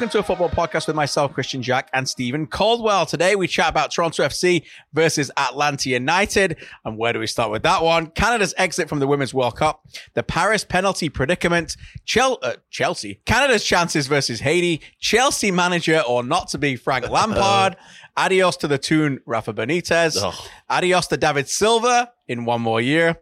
welcome to a football podcast with myself, Kristian Jack, and Steven Caldwell. Today we chat about Toronto FC versus Atlanta United. And where do we start with that one? Canada's exit from the Women's World Cup, the Paris penalty predicament, Chel- uh, Chelsea, Canada's chances versus Haiti, Chelsea manager or not to be Frank Lampard, adios to the tune Rafa Benitez, Oh. adios to David Silva in one more year.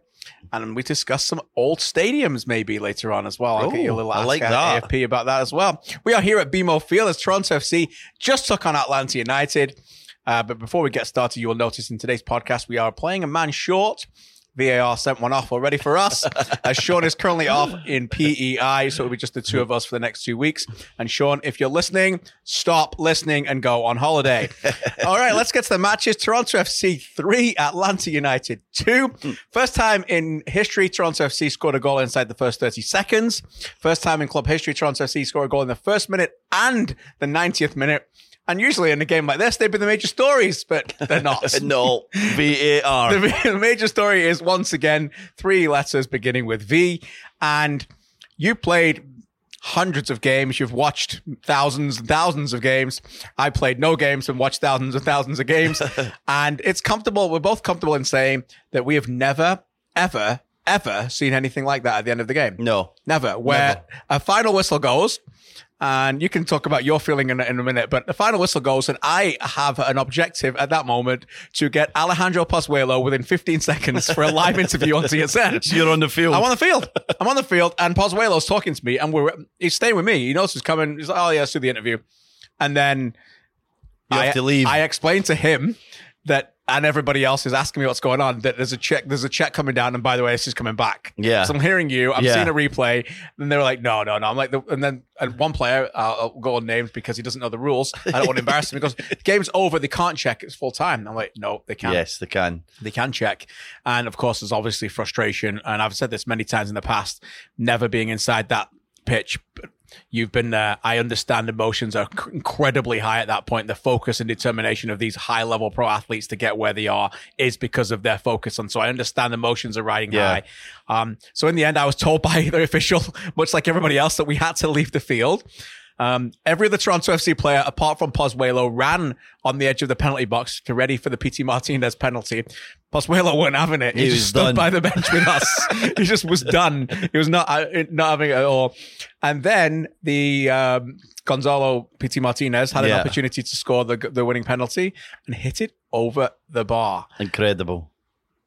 And we discuss some old stadiums maybe later on as well. I'll get you a Ooh, little I ask like at that. AFP about that as well. We are here at BMO Field as Toronto FC just took on Atlanta United. Uh, but before we get started, you will notice in today's podcast we are playing a man short. VAR sent one off already for us. As uh, Sean is currently off in PEI, so it'll be just the two of us for the next two weeks. And Sean, if you're listening, stop listening and go on holiday. All right, let's get to the matches. Toronto FC 3, Atlanta United 2. Hmm. First time in history, Toronto FC scored a goal inside the first 30 seconds. First time in club history, Toronto FC scored a goal in the first minute and the 90th minute. And usually in a game like this, they'd be the major stories, but they're not. no, VAR. The, the major story is once again three letters beginning with V. And you played hundreds of games. You've watched thousands and thousands of games. I played no games and watched thousands and thousands of games. and it's comfortable. We're both comfortable in saying that we have never, ever, ever seen anything like that at the end of the game. no. Never. Where Never. a final whistle goes, and you can talk about your feeling in, a- in a minute, but the final whistle goes, and I have an objective at that moment to get Alejandro Pozuelo within 15 seconds for a live interview on TSN. You're on the field. I'm on the field. I'm on the field, and Pozuelo's talking to me, and we're he's staying with me. He knows he's coming. He's like, "Oh yeah, let's do the interview," and then You have I, to leave. I explained to him that, and everybody else is asking me what's going on. That there's a check. There's a check coming down, and by the way, this is coming back. Yeah. So I'm hearing you. I'm Yeah. seeing a replay, and they were like, "No, no, no." I'm like, the, and then and one player, uh, uh, I'll, I'll go on names because he doesn't know the rules. I don't want to embarrass him. He goes, "The game's over. They can't check. It's full time." I'm like, "No, they can't." yes, they can. they can check. And of course, there's obviously frustration. And I've said this many times in the past, never being inside that pitch. You've been there. I understand emotions are c- incredibly high at that point. The focus and determination of these high level pro athletes to get where they are is because of their focus. And so I understand emotions are riding Yeah. high. Um, so in the end, I was told by the official, much like everybody else, that we had to leave the field. Um, every other Toronto FC player, apart from Pozuelo, ran on the edge of the penalty box to ready for the Pity Martinez penalty. Pozuelo wasn't having it. He, He just was stood done. by the bench with us. he just was done. He was not uh, not having it at all. And then the um, Gonzalo Pity Martinez had an opportunity to score the the winning penalty and hit it over the bar. Incredible.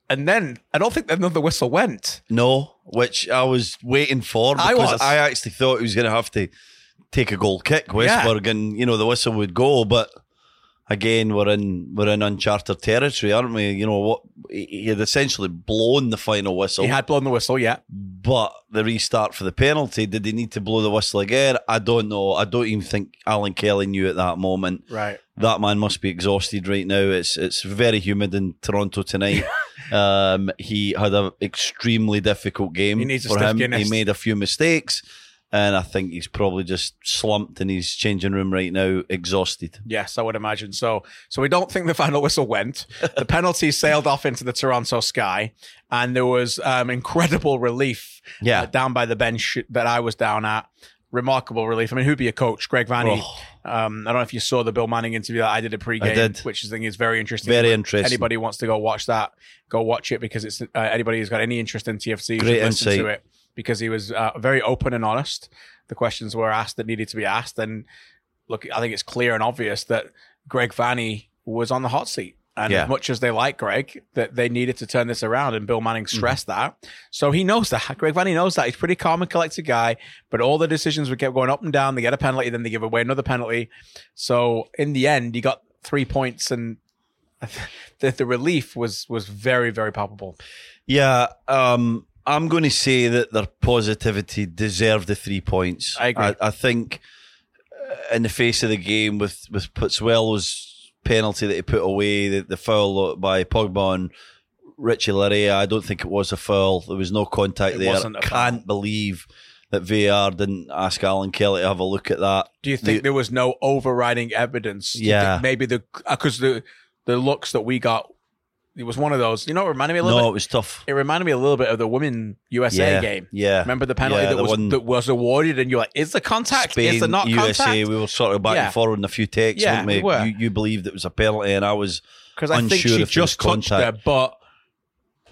And then I don't think another whistle went. No, which I was waiting for I because was. I, actually thought he was going to have to take a goal kick, Yeah. Westberg, and you know the whistle would go. But again, we're in we're in uncharted territory, aren't we? You know what? He he had essentially blown the final whistle. He had blown the whistle, yeah. But the restart for the penalty, did they need to blow the whistle again? I don't know. I don't even think Alan Kelly knew at that moment. Right. That man must be exhausted right now. It's it's very humid in Toronto tonight. um, he had an extremely difficult game He needs a for him. Guinness. He made a few mistakes, and I think he's probably just slumped in his changing room right now, exhausted. Yes, I would imagine so. So we don't think the final whistle went. The penalty sailed off into the Toronto sky, and there was um, incredible relief Yeah. uh, down by the bench that I was down at. Remarkable relief. I mean, who'd be a coach? Greg Vanney. Oh. Um, I don't know if you saw the Bill Manning interview that I did a pregame, did. which I think is very interesting. Very interesting. Anybody wants to go watch that, go watch it because it's uh, anybody who's got any interest in TFC Great should listen insight. to it because he was uh, very open and honest. The questions were asked that needed to be asked, and look, I think it's clear and obvious that Greg Vanney was on the hot seat. And Yeah. as much as they like Greg, that they needed to turn this around, and Bill Manning Mm-hmm. stressed that. So he knows that. Greg Vanney knows that. He's a pretty calm and collected guy, but all the decisions would kept going up and down. They get a penalty, then they give away another penalty. So in the end, he got three points, and the, the relief was was very very palpable. Yeah, um, I'm going to say that their positivity deserved the three points. I agree. I, I think uh, in the face of the game with with Pozuelo's penalty that he put away, the, the foul by Pogba on Richie Laryea, I don't think it was a foul. There was no contact It there. a Can't foul. believe that VAR didn't ask Alan Kelly to have a look at that. Do you think The- there was no overriding evidence? Yeah. maybe the because the the looks that we got it was one of those. You know, it reminded me a little bit? No, bit. it was tough. It reminded me a little bit of the women USA yeah, game. Yeah. Remember the penalty Yeah, that the was one- that was awarded, and you're like, "Is the contact? Spain, is the not USA, contact?" we were sort of back Yeah. and forward in a few texts, Yeah, we? we were. You, you believed it was a penalty, and I was. Because I think she just touched her, contact.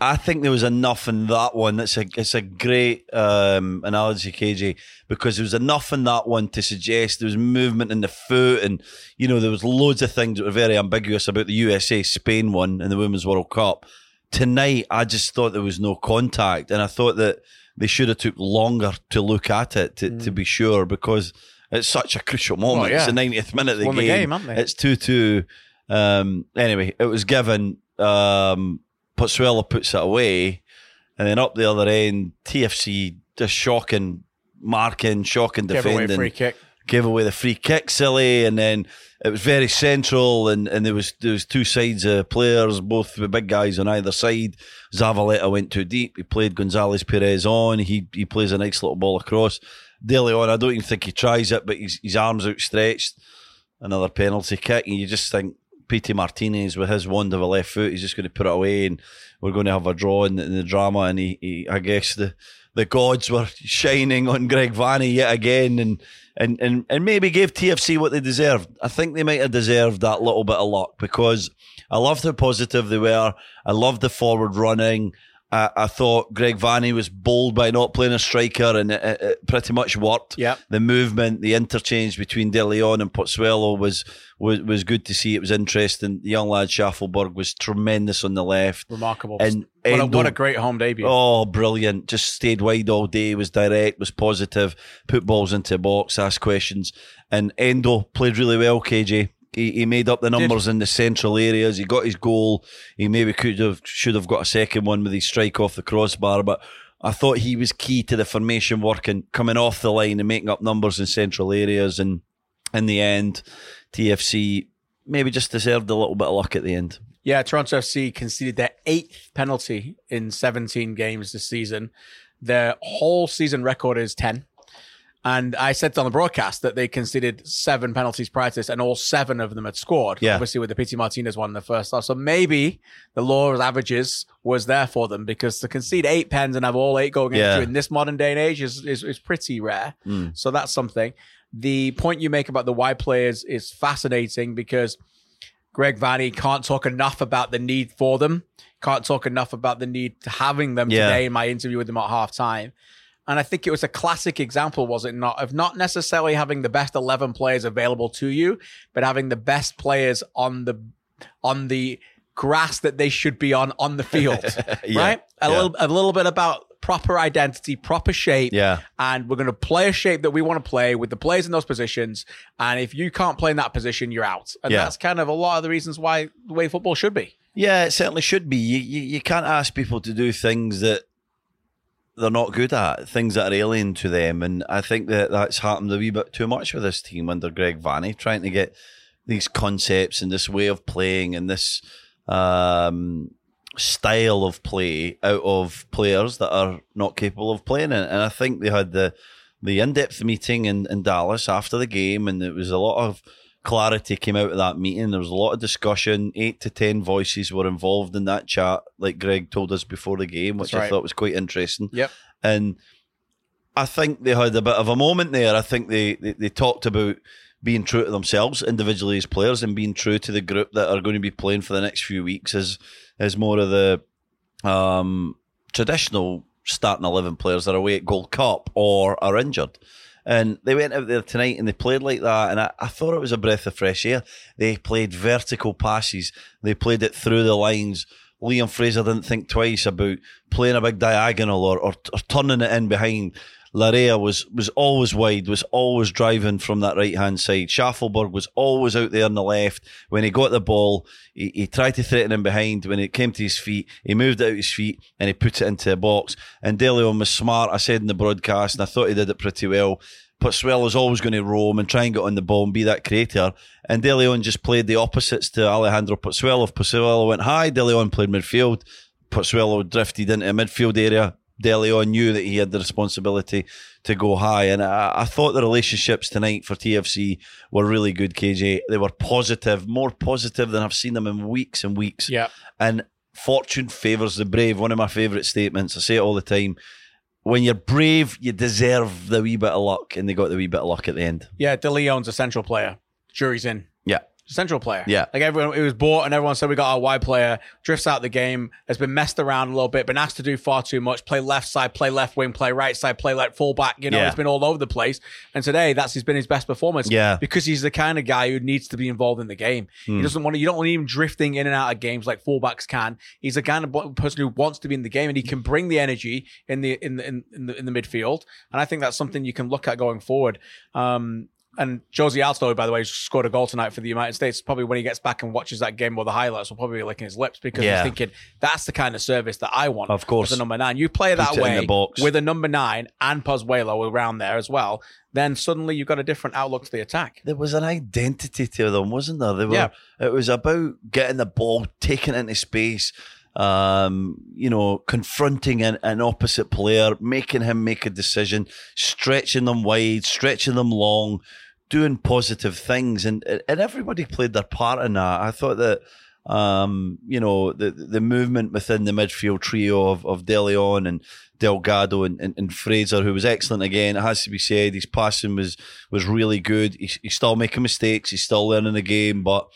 I think there was enough in that one. It's a it's a great um, analogy, KJ, because there was enough in that one to suggest there was movement in the foot, and you know there was loads of things that were very ambiguous about the USA Spain one in the Women's World Cup. Tonight, I just thought there was no contact, and I thought that they should have took longer to look at it to, to be sure because it's such a crucial moment. Mm. Well, yeah. It's the 90th minute of the won the game. game? It's two two. Um, anyway, it was given. Um, Pozuelo puts it away, and then up the other end, TFC just shocking marking, shocking a defending, free kick. gave away the free kick, silly, and then it was very central, and, and there was there was two sides of players, both the big guys on either side. Zavaleta went too deep. He played Gonzalez Pirez on. He he plays a nice little ball across. De on. I don't even think he tries it, but his, his arms outstretched. Another penalty kick, and you just think Pity Martinez with his wand of a left foot, he's just going to put it away, and we're going to have a draw in, the- in the drama. And he, he, I guess the the gods were shining on Greg Vanney yet again, and and and and maybe gave TFC what they deserved. I think they might have deserved that little bit of luck because I loved how positive they were. I loved the forward running. I, I thought Greg Vanney was bold by not playing a striker, and it, it, it pretty much worked. Yep. The movement, the interchange between De Leon and Pozuelo was was was good to see. It was interesting. The young lad Shaffelburg was tremendous on the left. Remarkable. And what, a, what a great home debut. Oh, brilliant. Just stayed wide all day, was direct, was positive, put balls into the box, asked questions. And Endo played really well, KJ. He, he made up the numbers in the central areas. He got his goal. He maybe could have, should have got a second one with his strike off the crossbar, but I thought he was key to the formation working, coming off the line and making up numbers in central areas. And in the end, TFC maybe just deserved a little bit of luck at the end. Yeah, Toronto FC conceded their eighth penalty in 17 games this season. Their whole season record is 10. And I said on the broadcast that they conceded seven penalties prior to this, and all seven of them had scored. Yeah. Obviously, with the Pity Martinez one in the first half. So maybe the law of averages was there for them because to concede eight pens and have all eight going against Yeah. you in this modern day and age is, is, is pretty rare. Mm. So that's something. The point you make about the wide players is fascinating because Greg Vanney can't talk enough about the need for them. Can't talk enough about the need to having them Yeah. today in my interview with him at halftime. And I think it was a classic example, was it not, of not necessarily having the best eleven players available to you, but having the best players on the on the grass that they should be on on the field. Yeah. Right? A Yeah. little a little bit about proper identity, proper shape Yeah. and we're going to play a shape that we want to play with the players in those positions. And if you can't play in that position, you're out. And Yeah. that's kind of a lot of the reasons why the way football should be. Yeah, it certainly should be. You, you, you can't ask people to do things that they're not good at, things that are alien to them. And I think that that's happened a wee bit too much with this team under Greg Vanney, trying to get these concepts and this way of playing and this um, style of play out of players that are not capable of playing it. And I think they had the the in-depth meeting in, in Dallas after the game, and it was a lot of clarity came out of that meeting. There was a lot of discussion. Eight to ten voices were involved in that chat, like Greg told us before the game, which That's I thought was quite interesting. Yep. And I think they had a bit of a moment there. I think they, they, they talked about being true to themselves individually as players and being true to the group that are going to be playing for the next few weeks as as more of the um, traditional starting eleven players that are away at Gold Cup or are injured. And they went out there tonight and they played like that. And I, I thought it was a breath of fresh air. They played vertical passes. They played it through the lines. Liam Fraser didn't think twice about playing a big diagonal or, or, or turning it in behind. Laryea was, was always wide, was always driving from that right hand side. Shaffelburg was always out there on the left. When he got the ball, he, he tried to threaten him behind. When it came to his feet, he moved out his feet and he put it into the box. And De Leon was smart, I said in the broadcast, and I thought he did it pretty well. Pozuelo was always going to roam and try and get on the ball and be that creator. And De Leon just played the opposites to Alejandro Pozuelo. If Pozuelo went high, De Leon played midfield. Pozuelo drifted into a midfield area. De Leon knew that he had the responsibility to go high. And I, I thought the relationships tonight for TFC were really good, KJ. They were positive, more positive than I've seen them in weeks and weeks. Yeah. And fortune favours the brave. One of my favourite statements. I say it all the time. When you're brave, you deserve the wee bit of luck, and they got the wee bit of luck at the end. Yeah, De Leon's a central player. Jury's in. Yeah. Central player. Yeah. Like everyone, it was bought and everyone said we got our wide player, drifts out the game, has been messed around a little bit, been asked to do far too much, play left side, play left wing, play right side, play left fullback. You know, Yeah. it's been all over the place. And today, that's he's been his best performance. Yeah. Because he's the kind of guy who needs to be involved in the game. Hmm. He doesn't want to, you don't want him drifting in and out of games like fullbacks can. He's the kind of person who wants to be in the game and he can bring the energy in the, in the, in, in the, in the midfield. And I think that's something you can look at going forward. Um, and Jozy Altidore, by the way, scored a goal tonight for the United States. Probably when he gets back and watches that game or the highlights, will probably be licking his lips because Yeah. he's thinking that's the kind of service that I want. Of course. as a number nine. You play that Put way with a number nine and Pozuelo around there as well. Then suddenly you've got a different outlook to the attack. There was an identity to them, wasn't there? They were. Yeah. It was about getting the ball, taking it into space. Um, you know, confronting an, an opposite player, making him make a decision, stretching them wide, stretching them long, doing positive things, and and everybody played their part in that. I thought that. Um, you know, the the movement within the midfield trio of, of De Leon and Delgado and, and, and Fraser, who was excellent again. It has to be said, his passing was was really good. He's, he's still making mistakes. He's still learning the game, but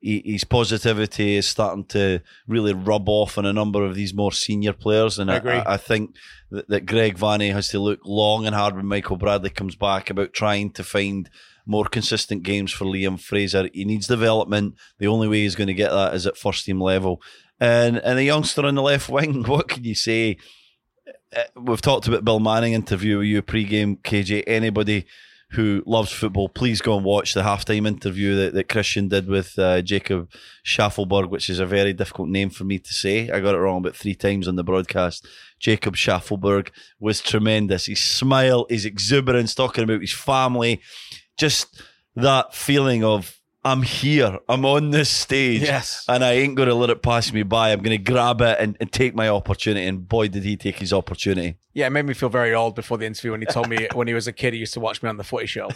his positivity is starting to really rub off on a number of these more senior players. And I I. I, think that, that Greg Vanney has to look long and hard when Michael Bradley comes back about trying to find more consistent games for Liam Fraser. He needs development. The only way he's going to get that is at first team level. And and a youngster on the left wing, what can you say? Uh, We've talked about Bill Manning interview with you pre-game, KJ. Anybody who loves football, please go and watch the halftime interview that, that Christian did with uh, Jacob Shaffelburg, which is a very difficult name for me to say. I got it wrong about three times on the broadcast. Jacob Shaffelburg was tremendous. His smile, his exuberance, talking about his family, just that feeling of I'm here, I'm on this stage, Yes. and I ain't going to let it pass me by. I'm going to grab it and, and take my opportunity. And boy, did he take his opportunity. Yeah, it made me feel very old before the interview when he told me when he was a kid he used to watch me on the footy show.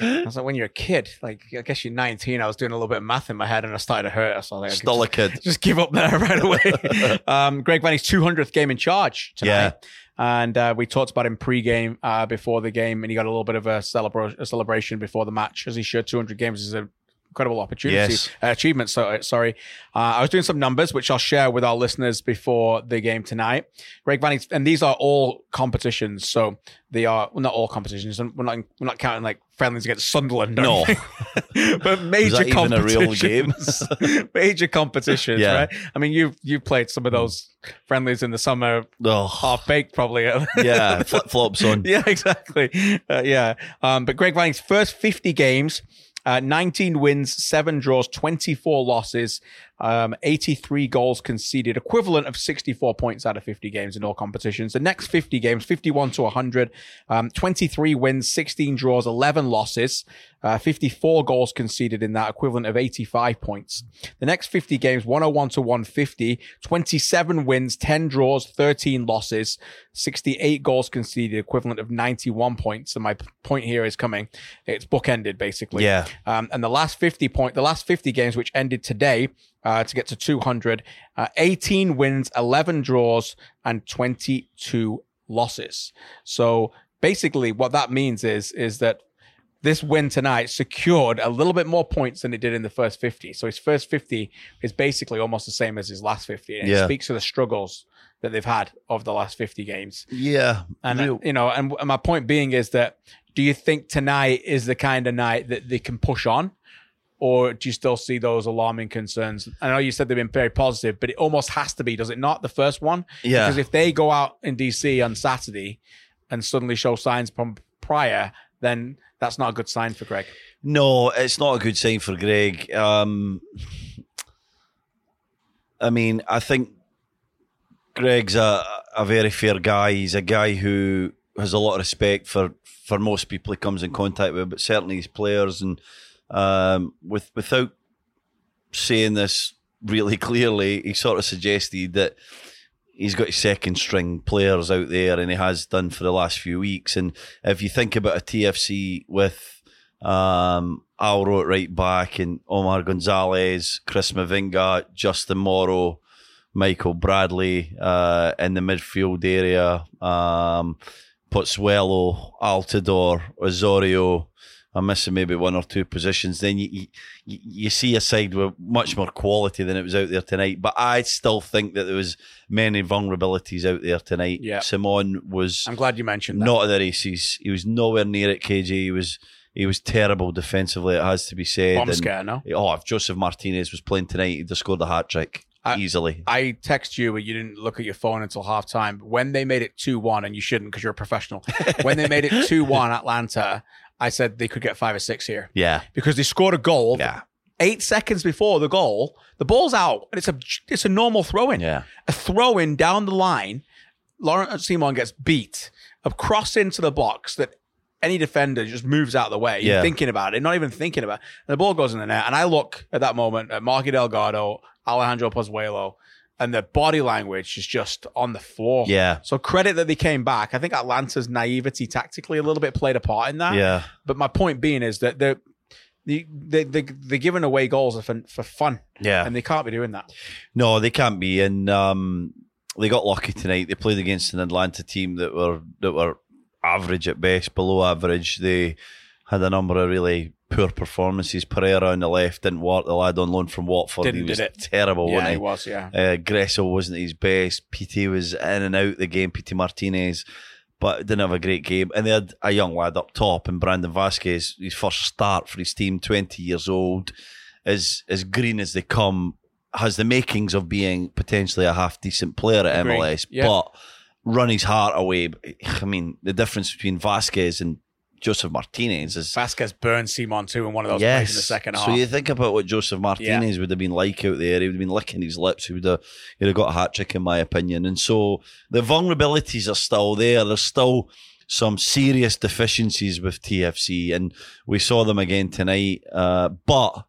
I was like, when you're a kid, like I guess you're 19. I was doing a little bit of math in my head and I started to hurt. So I was like, Still a just, kid. just give up there right away. um, Greg Vanney's 200th game in charge tonight. Yeah. And uh, we talked about him pre-game, uh, before the game, and he got a little bit of a, celebra- a celebration before the match, as he should. 200 games is a incredible opportunity, Yes. uh, achievement. So uh, sorry, uh, I was doing some numbers which I'll share with our listeners before the game tonight. Greg Vanney, and these are all competitions, so they are well, not all competitions, and we're not we're not counting like friendlies against Sunderland. No. but major that even a real game? competitions. major competitions, Yeah. right? I mean, you've you played some of those friendlies in the summer, Oh, half baked probably. yeah, flip flops on. Yeah, exactly. Uh, yeah. Um, but Greg Vanney's first 50 games, uh, 19 wins, seven draws, 24 losses, um, 83 goals conceded, equivalent of 64 points out of 50 games in all competitions. The next 50 games, 51 to 100, um, 23 wins, 16 draws, 11 losses, uh, 54 goals conceded in that, equivalent of 85 points. The next 50 games, 101 to 150, 27 wins, 10 draws, 13 losses, 68 goals conceded, equivalent of 91 points. And my p- point here is coming. It's bookended basically. Yeah. Um, and the last 50 point, the last 50 games, which ended today, uh, to get to 200, uh, 18 wins, 11 draws, and 22 losses. So basically what that means is, is that this win tonight secured a little bit more points than it did in the first 50. So his first 50 is basically almost the same as his last 50. And it speaks to the struggles that they've had over the last 50 games. Yeah, And, real- you know, and my point being is that do you think tonight is the kind of night that they can push on? Or do you still see those alarming concerns? I know you said they've been very positive, but it almost has to be, does it not? The first one? Yeah. Because if they go out in DC on Saturday and suddenly show signs from prior, then that's not a good sign for Greg. No, it's not a good sign for Greg. Um, I mean, I think Greg's a, a very fair guy. He's a guy who has a lot of respect for, for most people he comes in contact with, but certainly his players. And um, with without saying this really clearly, he sort of suggested that he's got his second string players out there and he has done for the last few weeks. And if you think about a TFC with um, right back and Omar Gonzalez, Chris Mavinga, Justin Morrow, Michael Bradley uh, in the midfield area, um, Pozuelo, Altidore, Osorio. I'm missing maybe one or two positions. Then you, you you see a side with much more quality than it was out there tonight. But I still think that there was many vulnerabilities out there tonight. Yeah. Ciman was I'm glad you mentioned that. not at the races. He was nowhere near it. KJ. He was he was terrible defensively. It has to be said. Bomb And- scare, no? Oh, if Josef Martinez was playing tonight, he'd have scored a hat trick I- easily. I text you, but you didn't look at your phone until halftime. When they made it 2 1, and you shouldn't because you're a professional, when they made it 2 1 Atlanta, I said they could get five or six here yeah, because they scored a goal yeah, eight seconds before the goal. The ball's out, and it's a it's a normal throw in. yeah. A throw in down the line. Laurent Ciman gets beat. A cross into the box that any defender just moves out of the way, Yeah. thinking about it, not even thinking about it. And the ball goes in the net. And I look at that moment at Marky Delgado, Alejandro Pozuelo, and the body language is just on the floor. Yeah. So credit that they came back. I think Atlanta's naivety tactically a little bit played a part in that. Yeah, But my point being is that they're they, they, they, they're giving away goals for, for fun, yeah. and they can't be doing that. No, they can't be. And um, they got lucky tonight. They played against an Atlanta team that were that were average at best, below average. They had a number of really poor performances. Pereira on the left didn't work. The lad on loan from Watford, Didn't, he was did terrible, yeah, he he? was. Yeah. Uh, Gressel wasn't his best. Pity was in and out the game. Pity Martinez, but didn't have a great game. And they had a young lad up top, and Brandon Vazquez, his first start for his team, twenty years old, as as green as they come, has the makings of being potentially a half decent player at Agreed. MLS, Yeah. but run his heart away. I mean, the difference between Vazquez and Josef Martinez is Vazquez burned Ciman too in one of those plays in the second half. so you think about what Josef Martinez would have been like out there. He would have been licking his lips. He would have, he'd have got a hat trick, in my opinion. And so the vulnerabilities are still there. There's still some serious deficiencies with TFC, and we saw them again tonight. Uh, but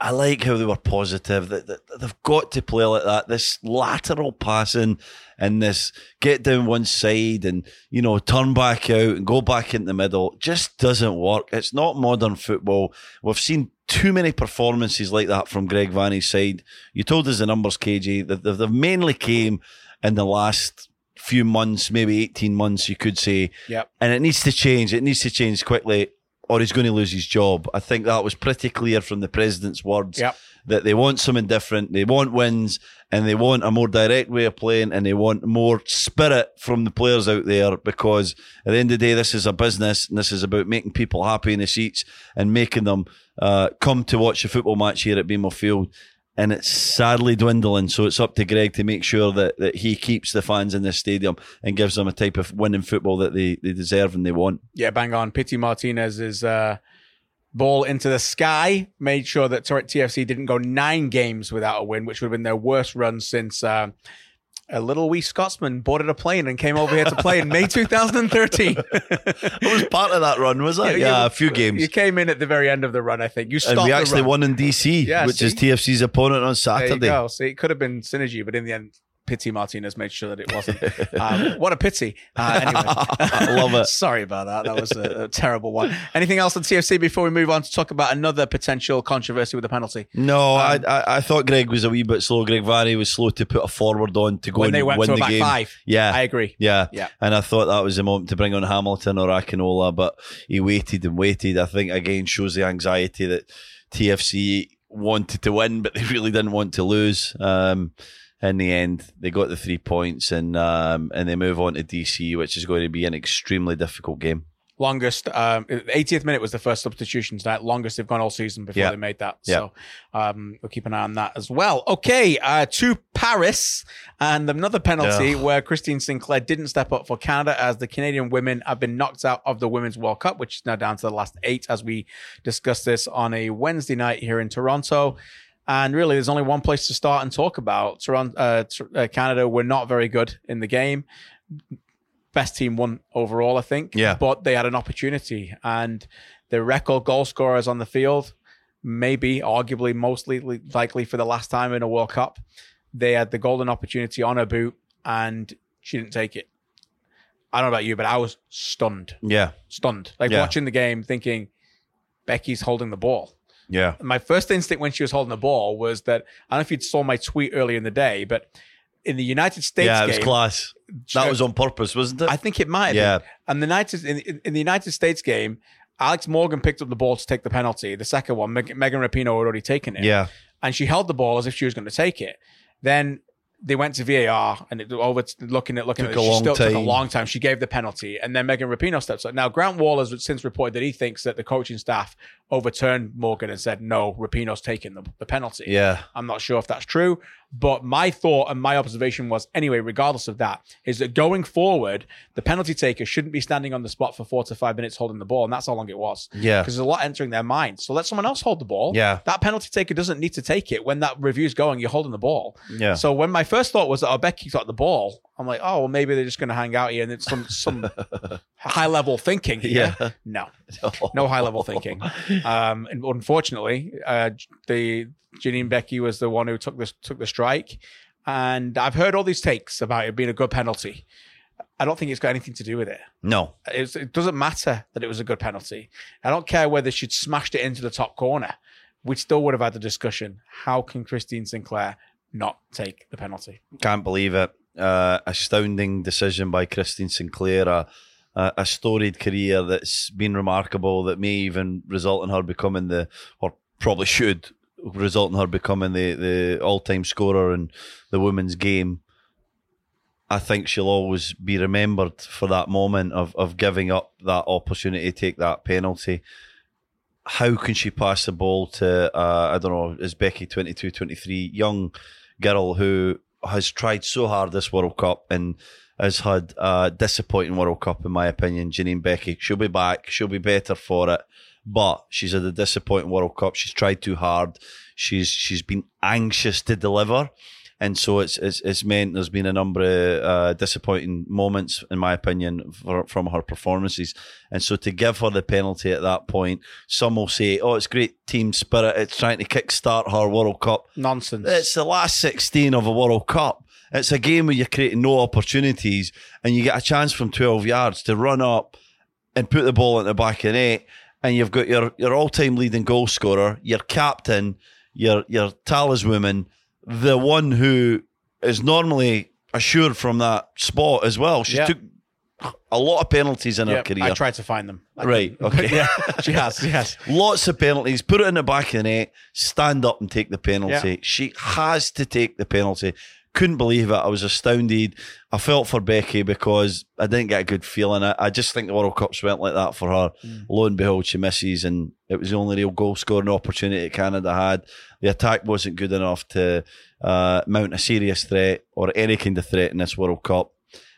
I like how they were positive. That they've got to play like that. This lateral passing and this get down one side and you know turn back out and go back in the middle just doesn't work. It's not modern football. We've seen too many performances like that from Greg Vanney's side. You told us the numbers, KJ. That they've mainly came in the last few months, maybe eighteen months, you could say Yep. and it needs to change. It needs to change quickly, or he's going to lose his job. I think that was pretty clear from the president's words Yep. that they want something different. They want wins, and they want a more direct way of playing, and they want more spirit from the players out there. Because at the end of the day, this is a business, and this is about making people happy in the seats and making them uh, come to watch a football match here at BMO Field. And it's sadly dwindling, so it's up to Greg to make sure that, that he keeps the fans in this stadium and gives them a type of winning football that they, they deserve and they want. Yeah, bang on. Pity Martinez's uh, ball into the sky made sure that Torrent TFC didn't go nine games without a win, which would have been their worst run since uh, a little wee Scotsman boarded a plane and came over here to play in May 2013. It was part of that run, was it? Yeah, you- a few games. You came in at the very end of the run, I think. You stopped and we actually won in DC, Yeah, which is? TFC's opponent on There you Saturday. go. See, it could have been synergy, but in the end, Pity Martinez made sure that it wasn't. um, what a pity. Uh, anyway, I love it. Sorry about that. That was a, a terrible one. Anything else on TFC before we move on to talk about another potential controversy with the penalty? No, Um, I, I I thought Greg was a wee bit slow. Greg Vanney was slow to put a forward on to go When and they went win to the back game. five. Yeah, I agree. yeah, Yeah. And I thought that was the moment to bring on Hamilton or Akinola, but he waited and waited. I think again shows the anxiety that TFC wanted to win, but they really didn't want to lose. Um, in the end, they got the three points and um, and they move on to DC, which is going to be an extremely difficult game. Longest, um, 80th minute was the first substitution tonight. Longest they've gone all season before Yeah. they made that. Yeah. So um, we'll keep an eye on that as well. Okay, uh, to Paris and another penalty Yeah. where Christine Sinclair didn't step up for Canada as the Canadian women have been knocked out of the Women's World Cup, which is now down to the last eight as we discussed this on a Wednesday night here in Toronto. And really, there's only one place to start and talk about. Toronto, uh, uh, Canada were not very good in the game. Best team won overall, I think. Yeah. But they had an opportunity, and the record goal scorers on the field, maybe, arguably, mostly likely for the last time in a World Cup, they had the golden opportunity on her boot, and she didn't take it. I don't know about you, but I was stunned, Yeah, stunned. Like Yeah. watching the game, thinking Beckie's holding the ball. Yeah. My first instinct when she was holding the ball was that I don't know if you saw my tweet earlier in the day, but in the United States Yeah, it was game, class. That was on purpose, wasn't it? I think it might Yeah. been. And the United in, in, in the United States game, Alex Morgan picked up the ball to take the penalty. The second one, Meg- Megan Rapinoe had already taken it. yeah. and she held the ball as if she was going to take it. Then they went to VAR and it oh, over to looking at looking Took at it. She still took a long time. She gave the penalty, and then Megan Rapinoe steps up. Now Grant Wahl has since reported that he thinks that the coaching staff overturned Morgan and said no, Rapinoe's taking the, the penalty. Yeah. I'm not sure if that's true, but my thought and my observation was anyway, regardless of that, is that going forward, the penalty taker shouldn't be standing on the spot for four to five minutes holding the ball, and that's how long it was. Yeah. Because there's a lot entering their mind. So let someone else hold the ball. Yeah. That penalty taker doesn't need to take it when that review's going, you're holding the ball. Yeah. So when my first thought was that oh, Beckie got the ball, I'm like, oh well maybe they're just gonna hang out here and it's some some high level thinking here. Yeah. No. No high level thinking. Um, and unfortunately, uh, the Janine Beckie was the one who took this took the strike, and I've heard all these takes about it being a good penalty. I don't think it's got anything to do with it. No. It's, it doesn't matter that it was a good penalty. I don't care whether she'd smashed it into the top corner. We still would have had the discussion. How can Christine Sinclair not take the penalty? Can't believe it. Uh, astounding decision by Christine Sinclair. A, a, storied career that's been remarkable. That may even result in her becoming the, or probably should result in her becoming the the all time scorer in the women's game. I think she'll always be remembered for that moment of of giving up that opportunity to take that penalty. How can she pass the ball to uh, I don't know, is Beckie 22, 23, young girl who has tried so hard this World Cup and has had a disappointing World Cup, in my opinion. Janine Beckie, she'll be back. She'll be better for it. But she's had a disappointing World Cup. She's tried too hard. She's she's been anxious to deliver, and so it's it's, it's meant there's been a number of uh, disappointing moments, in my opinion, for, from her performances. And so to give her the penalty at that point, some will say, "Oh, it's great team spirit. It's trying to kickstart her World Cup." Nonsense. It's the last 16 of a World Cup. It's a game where you're creating no opportunities and you get a chance from 12 yards to run up and put the ball in the back of the net. And you've got your, your all time leading goal scorer, your captain, your, your talisman, the one who is normally assured from that spot as well. She Yeah. took a lot of penalties in her career. I tried to find them. I Right, couldn't. okay. yeah, she has. Yes. Lots of penalties. Put it in the back of the net. Stand up and take the penalty. Yeah. She has to take the penalty. Couldn't believe it. I was astounded. I felt for Beckie because I didn't get a good feeling. I, I just think the World Cups went like that for her. Mm. Lo and behold, she misses, and it was the only real goal scoring opportunity Canada had. The attack wasn't good enough to uh, mount a serious threat or any kind of threat in this World Cup.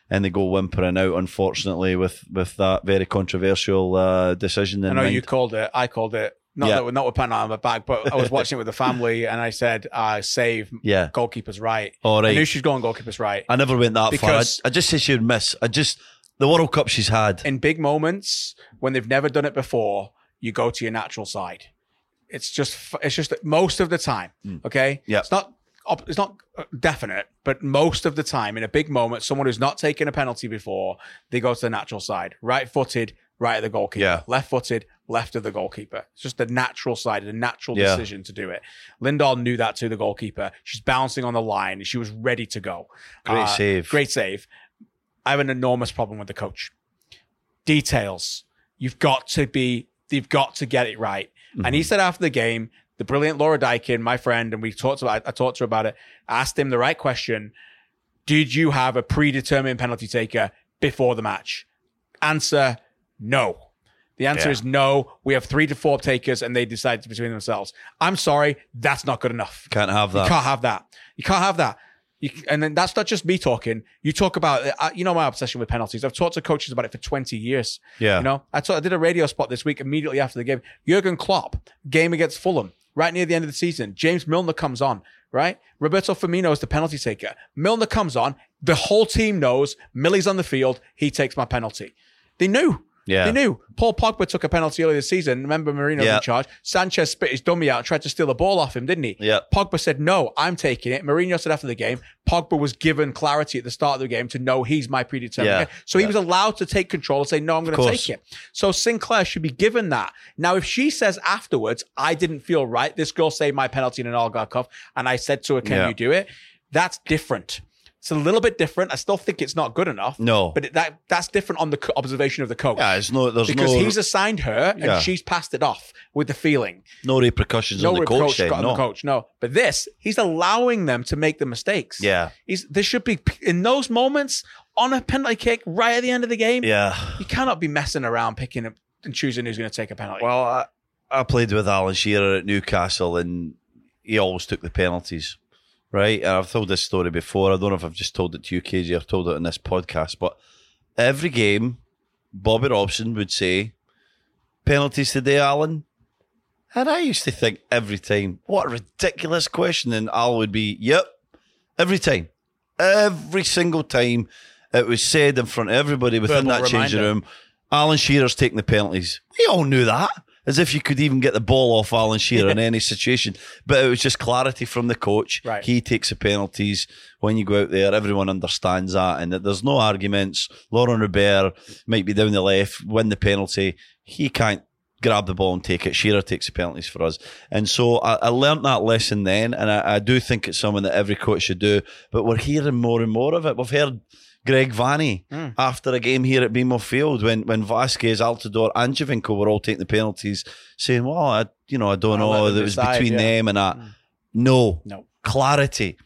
And they go whimpering out, unfortunately, with, with that very controversial uh, decision. In I know mind. you called it. I called it. Not Yeah. that we're not with Pan on my back, but I was watching it with the family, and I said, uh, "Save Yeah. goalkeeper's right." All I knew right. she's going goalkeeper's right. I never went that far. I, I just said she would miss. I just the World Cup she's had. in big moments when they've never done it before, you go to your natural side. It's just it's just most of the time, okay? Yeah. It's not it's not uh, definite, but most of the time in a big moment, someone who's not taken a penalty before, they go to the natural side. Right-footed, right of the goalkeeper. Yeah. Left-footed, left of the goalkeeper. It's just the natural side, the natural Yeah. decision to do it. Lindahl knew that to the goalkeeper. She's bouncing on the line. She was ready to go. Great Uh, save. Great save. I have an enormous problem with the coach. Details. You've got to be, you've got to get it right. And Mm-hmm. he said after the game, the brilliant Laura Dykin, my friend, and we talked about, I talked to her about it, asked him the right question. Did you have a predetermined penalty taker before the match? Answer, no. The answer Yeah. is no. We have three to four takers and they decide between themselves. I'm sorry. That's not good enough. Can't have that. You can't have that. You can't have that. You, and then that's not just me talking. You talk about, uh, you know, my obsession with penalties. I've talked to coaches about it for 20 years. Yeah. You know, I, ta- I did a radio spot this week immediately after the game. Jurgen Klopp, game against Fulham, right near the end of the season. James Milner comes on, right? Roberto Firmino is the penalty taker. Milner comes on. The whole team knows Millie's on the field. He takes my penalty. They knew. Yeah. They knew. Paul Pogba took a penalty earlier this season. Remember, Mourinho Yeah. in charge. Sanchez spit his dummy out and tried to steal the ball off him, didn't he? Yeah. Pogba said, no, I'm taking it. Mourinho said after the game, Pogba was given clarity at the start of the game to know he's my predetermined. Yeah. So he was allowed to take control and say, no, I'm going to take it. So Sinclair should be given that. Now, if she says afterwards, I didn't feel right, this girl saved my penalty in an Algarve Cup, and I said to her, can Yeah. you do it? That's different. It's a little bit different. I still think it's not good enough. No. But it, that that's different on the observation of the coach. Yeah, it's no, there's because no, he's assigned her and Yeah. she's passed it off with the feeling. no repercussions No on the coach. Then, on no. the coach. No. But this, he's allowing them to make the mistakes. Yeah, He's there should be in those moments on a penalty kick right at the end of the game. yeah. You cannot be messing around picking up and choosing who's going to take a penalty. Well, I, I played with Alan Shearer at Newcastle, and he always took the penalties, right? And I've told this story before. I don't know if I've just told it to you, KJ, or told it in this podcast, but every game, Bobby Robson would say, "Penalties today, Alan." And I used to think every time, what a ridiculous question. And Al would be, yep, every time. Every single time it was said in front of everybody within Verbal that changing room, Alan Shearer's taking the penalties. We all knew that. As if you could even get the ball off Alan Shearer in any situation. But it was just clarity from the coach. Right. He takes the penalties when you go out there. Everyone understands that. And that there's no arguments. Laurent Robert might be down the left, win the penalty. He can't grab the ball and take it. Shearer takes the penalties for us. And so I, I learnt that lesson then. And I, I do think it's something that every coach should do. But we're hearing more and more of it. We've heard Greg Vanney Hmm. after a game here at BMO Field when, when Vasquez, Altidore, and Giovinco were all taking the penalties, saying, Well, I, you know, I don't know. them That was between yeah. Them and that. No. no. Clarity.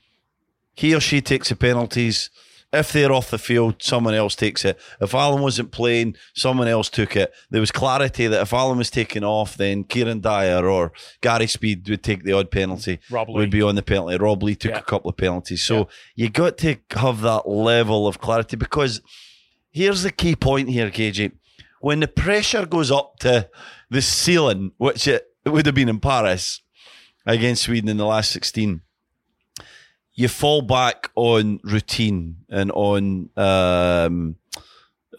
He or she takes the penalties. If they're off the field, someone else takes it. If Alan wasn't playing, someone else took it. There was clarity that if Alan was taken off, then Kieran Dyer or Gary Speed would take the odd penalty, Rob Lee. would be on the penalty. Rob Lee took Yeah. a couple of penalties. So you got to have that level of clarity because here's the key point here, KJ. When the pressure goes up to the ceiling, which it, it would have been in Paris against Sweden in the last 16, you fall back on routine and on um,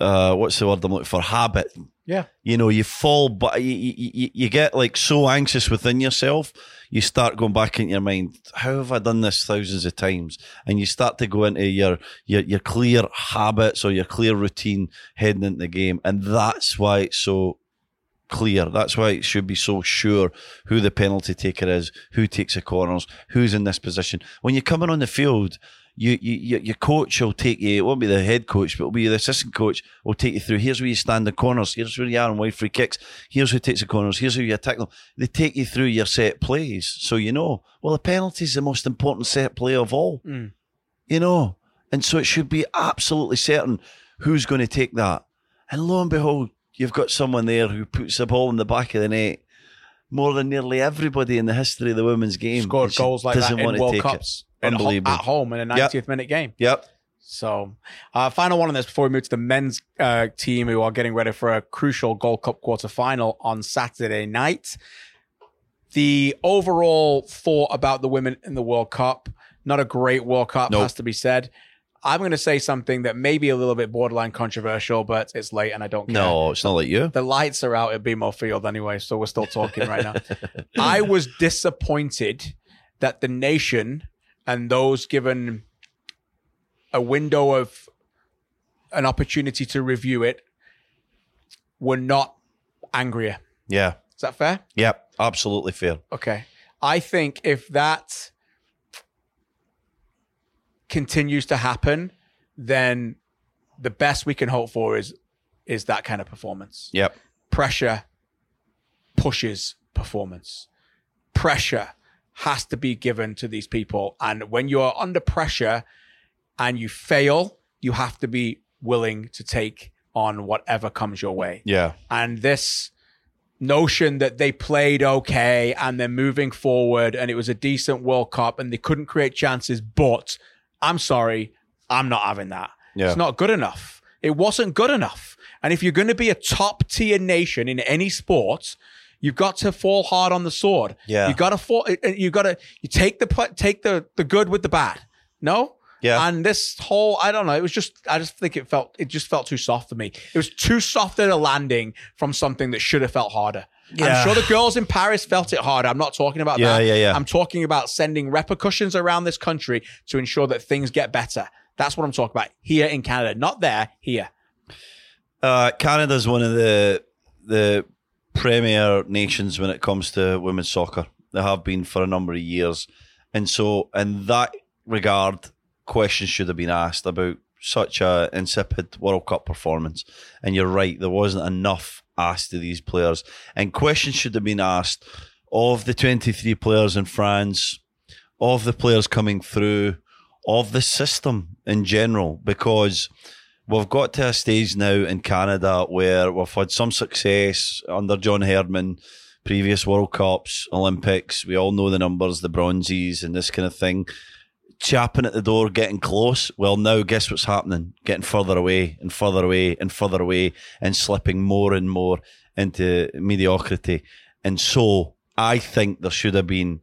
uh, what's the word I'm looking for? Habit. Yeah. You know, you fall, but you, you, you- get like so anxious within yourself. You start going back in your mind. How have I done this thousands of times? And you start to go into your your your clear habits or your clear routine heading into the game, and that's why it's so clear. That's why it should be so sure who the penalty taker is, who takes the corners, who's in this position. When you're coming on the field, you, you, you your coach will take you. It won't be the head coach, but it'll be the assistant coach. Will take you through. Here's where you stand the corners. Here's where you are on wide free kicks. Here's who takes the corners. Here's who you attack them. They take you through your set plays, so you know. Well, the penalty is the most important set play of all. Mm. You know, and so it should be absolutely certain who's going to take that. And lo and behold, you've got someone there who puts the ball in the back of the net more than nearly everybody in the history of the women's game. Scored goals like that in World it. Cups. Unbelievable. At home in a Yep. 90th minute game. Yep. So, uh, final one on this before we move to the men's uh, team who are getting ready for a crucial Gold Cup quarter final on Saturday night. The overall thought about the women in the World Cup, not a great World Cup, Nope. has to be said. I'm going to say something that may be a little bit borderline controversial, but it's late and I don't care. No, it's not like you. The lights are out at BMO Field anyway, so we're still talking right now. I was disappointed that the nation and those given a window of an opportunity to review it were not angrier. Yeah. Is that fair? Yeah, Absolutely fair. Okay. I think if that continues to happen, then the best we can hope for is is that kind of performance. Yep. pressure pushes performance. Pressure has to be given to these people. And when you are under pressure and you fail, you have to be willing to take on whatever comes your way. Yeah. And this notion that they played okay and they're moving forward and it was a decent World Cup and they couldn't create chances, but I'm sorry, I'm not having that. Yeah. It's not good enough. It wasn't good enough. And if you're going to be a top tier nation in any sport, you've got to fall hard on the sword. Yeah. You got to fall. Uh, uh, you got to you take the take the the good with the bad. No, Yeah. And this whole, I don't know, it was just, I just think it felt, it just felt too soft for me. It was too soft at a landing from something that should have felt harder. Yeah. I'm sure the girls in Paris felt it harder. I'm not talking about Yeah, that. yeah, yeah. I'm talking about sending repercussions around this country to ensure that things get better. That's what I'm talking about here in Canada, not there, here. Uh, Canada's one of the the premier nations when it comes to women's soccer. They have been for a number of years, and so in that regard, questions should have been asked about such a insipid World Cup performance. And you're right, there wasn't enough asked to these players, and questions should have been asked of the 23 players in France, of the players coming through, of the system in general, because we've got to a stage now in Canada where we've had some success under John Herdman, previous World Cups, Olympics. We all know the numbers, the bronzes, and this kind of thing. Chapping at the door, getting close. Well, now guess what's happening? Getting further away and further away and further away and slipping more and more into mediocrity. And so I think there should have been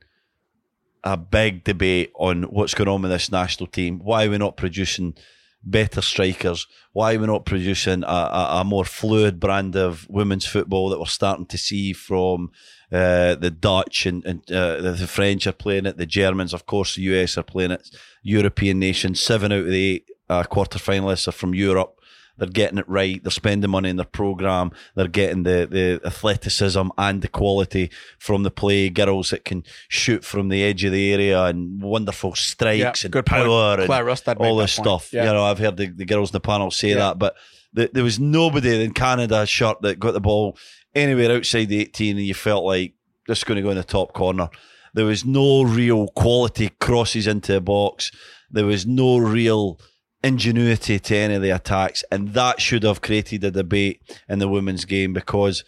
a big debate on what's going on with this national team. Why are we not producing better strikers? Why are we not producing a, a, a more fluid brand of women's football that we're starting to see from uh, the Dutch and, and uh, the, the French are playing it, the Germans, of course, the US are playing it, European nations, seven out of the eight uh, quarter finalists are from Europe. They're getting it right. They're spending money in their program. They're getting the, the athleticism and the quality from the play. Girls that can shoot from the edge of the area and wonderful strikes Yeah, and good point. power and all this stuff. Yeah. You know, I've heard the, the girls in the panel say Yeah. that, but the, there was nobody in Canada shirt that got the ball anywhere outside the 18 and you felt like this is going to go in the top corner. There was no real quality crosses into the box. There was no real ingenuity to any of the attacks, and that should have created a debate in the women's game because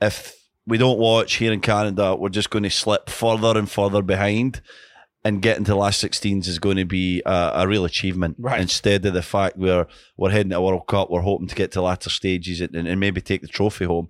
if we don't watch here in Canada, we're just going to slip further and further behind. And getting to the last 16s is going to be a, a real achievement. Right. Instead of the fact we're we're heading to a World Cup, we're hoping to get to latter stages and, and maybe take the trophy home.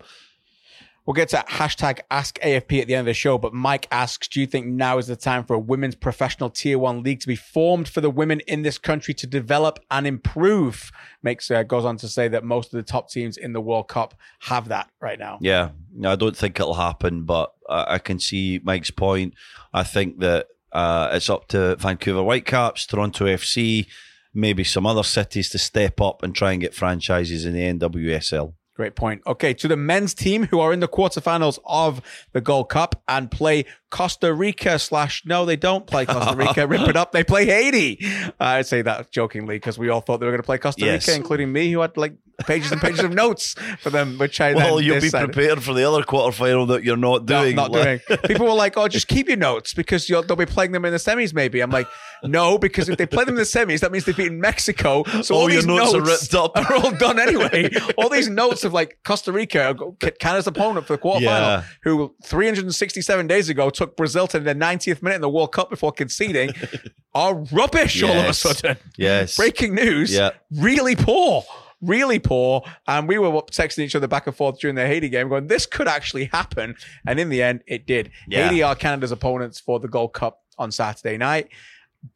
We'll get to hashtag Ask AFP at the end of the show, but Mike asks, do you think now is the time for a women's professional tier one league to be formed for the women in this country to develop and improve? Makes uh, goes on to say that most of the top teams in the World Cup have that right now. Yeah, no, I don't think it'll happen, but I, I can see Mike's point. I think that uh, it's up to Vancouver Whitecaps, Toronto FC, maybe some other cities to step up and try and get franchises in the NWSL. Great point. Okay, to the men's team who are in the quarterfinals of the Gold Cup and play Costa Rica slash no, they don't play Costa Rica. Rip it up. They play Haiti. I say that jokingly because we all thought they were going to play Costa Yes. Rica, including me, who had like pages and pages of notes for them, which I Well, then you'll be decided- prepared for the other quarterfinal that you're not No, doing. not doing. People were like, "Oh, just keep your notes because you'll, they'll be playing them in the semis." Maybe I'm like, "No, because if they play them in the semis, that means they've beaten Mexico. So all, All your these notes notes, are ripped up. are all done anyway. all these notes of like Costa Rica, Canada's opponent for the quarterfinal, Yeah. who 367 days ago took Brazil to the 90th minute in the World Cup before conceding, are rubbish all of a sudden. Yes. Breaking news. Yeah. Really poor. Really poor. And we were texting each other back and forth during the Haiti game going, this could actually happen. And in the end, it did. Yeah. Haiti are Canada's opponents for the Gold Cup on Saturday night.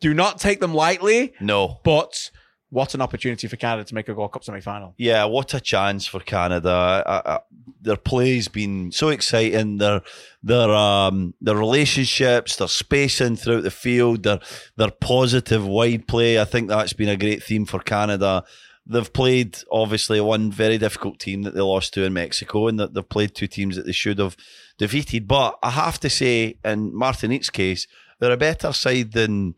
Do not take them lightly, No. but what an opportunity for Canada to make a Gold Cup semi final. Yeah, what a chance for Canada. I, I, their play's been so exciting. Their their um their relationships, their spacing throughout the field, their their positive wide play. I think that's been a great theme for Canada. They've played obviously one very difficult team that they lost to in Mexico, and that they've played two teams that they should have defeated. But I have to say, in Martinique's case, they're a better side than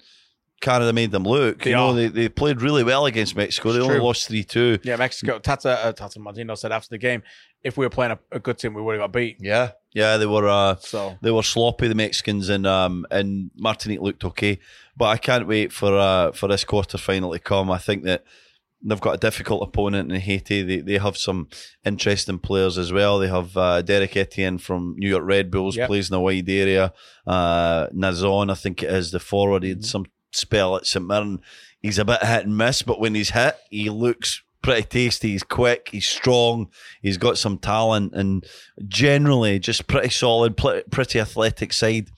Canada made them look. They you know, are. they, they played really well against Mexico. They It's only lost three two. Yeah, Mexico. Tata, uh, Tata Martino said after the game, if we were playing a, a good team, we would have got beat. Yeah, yeah, they were uh, So they were sloppy, the Mexicans, and um, and Martinique looked okay. But I can't wait for uh, for this quarter final to come. I think that they've got a difficult opponent in Haiti. They they have some interesting players as well. They have uh, Derek Etienne from New York Red Bulls Yep. plays in a wide area. Uh, Nazon, I think it is the forward. He had Mhm. some spell at St Mirren. He's a bit hit and miss, but when he's hit, he looks pretty tasty. He's quick. He's strong. He's got some talent and generally just pretty solid, pretty athletic side.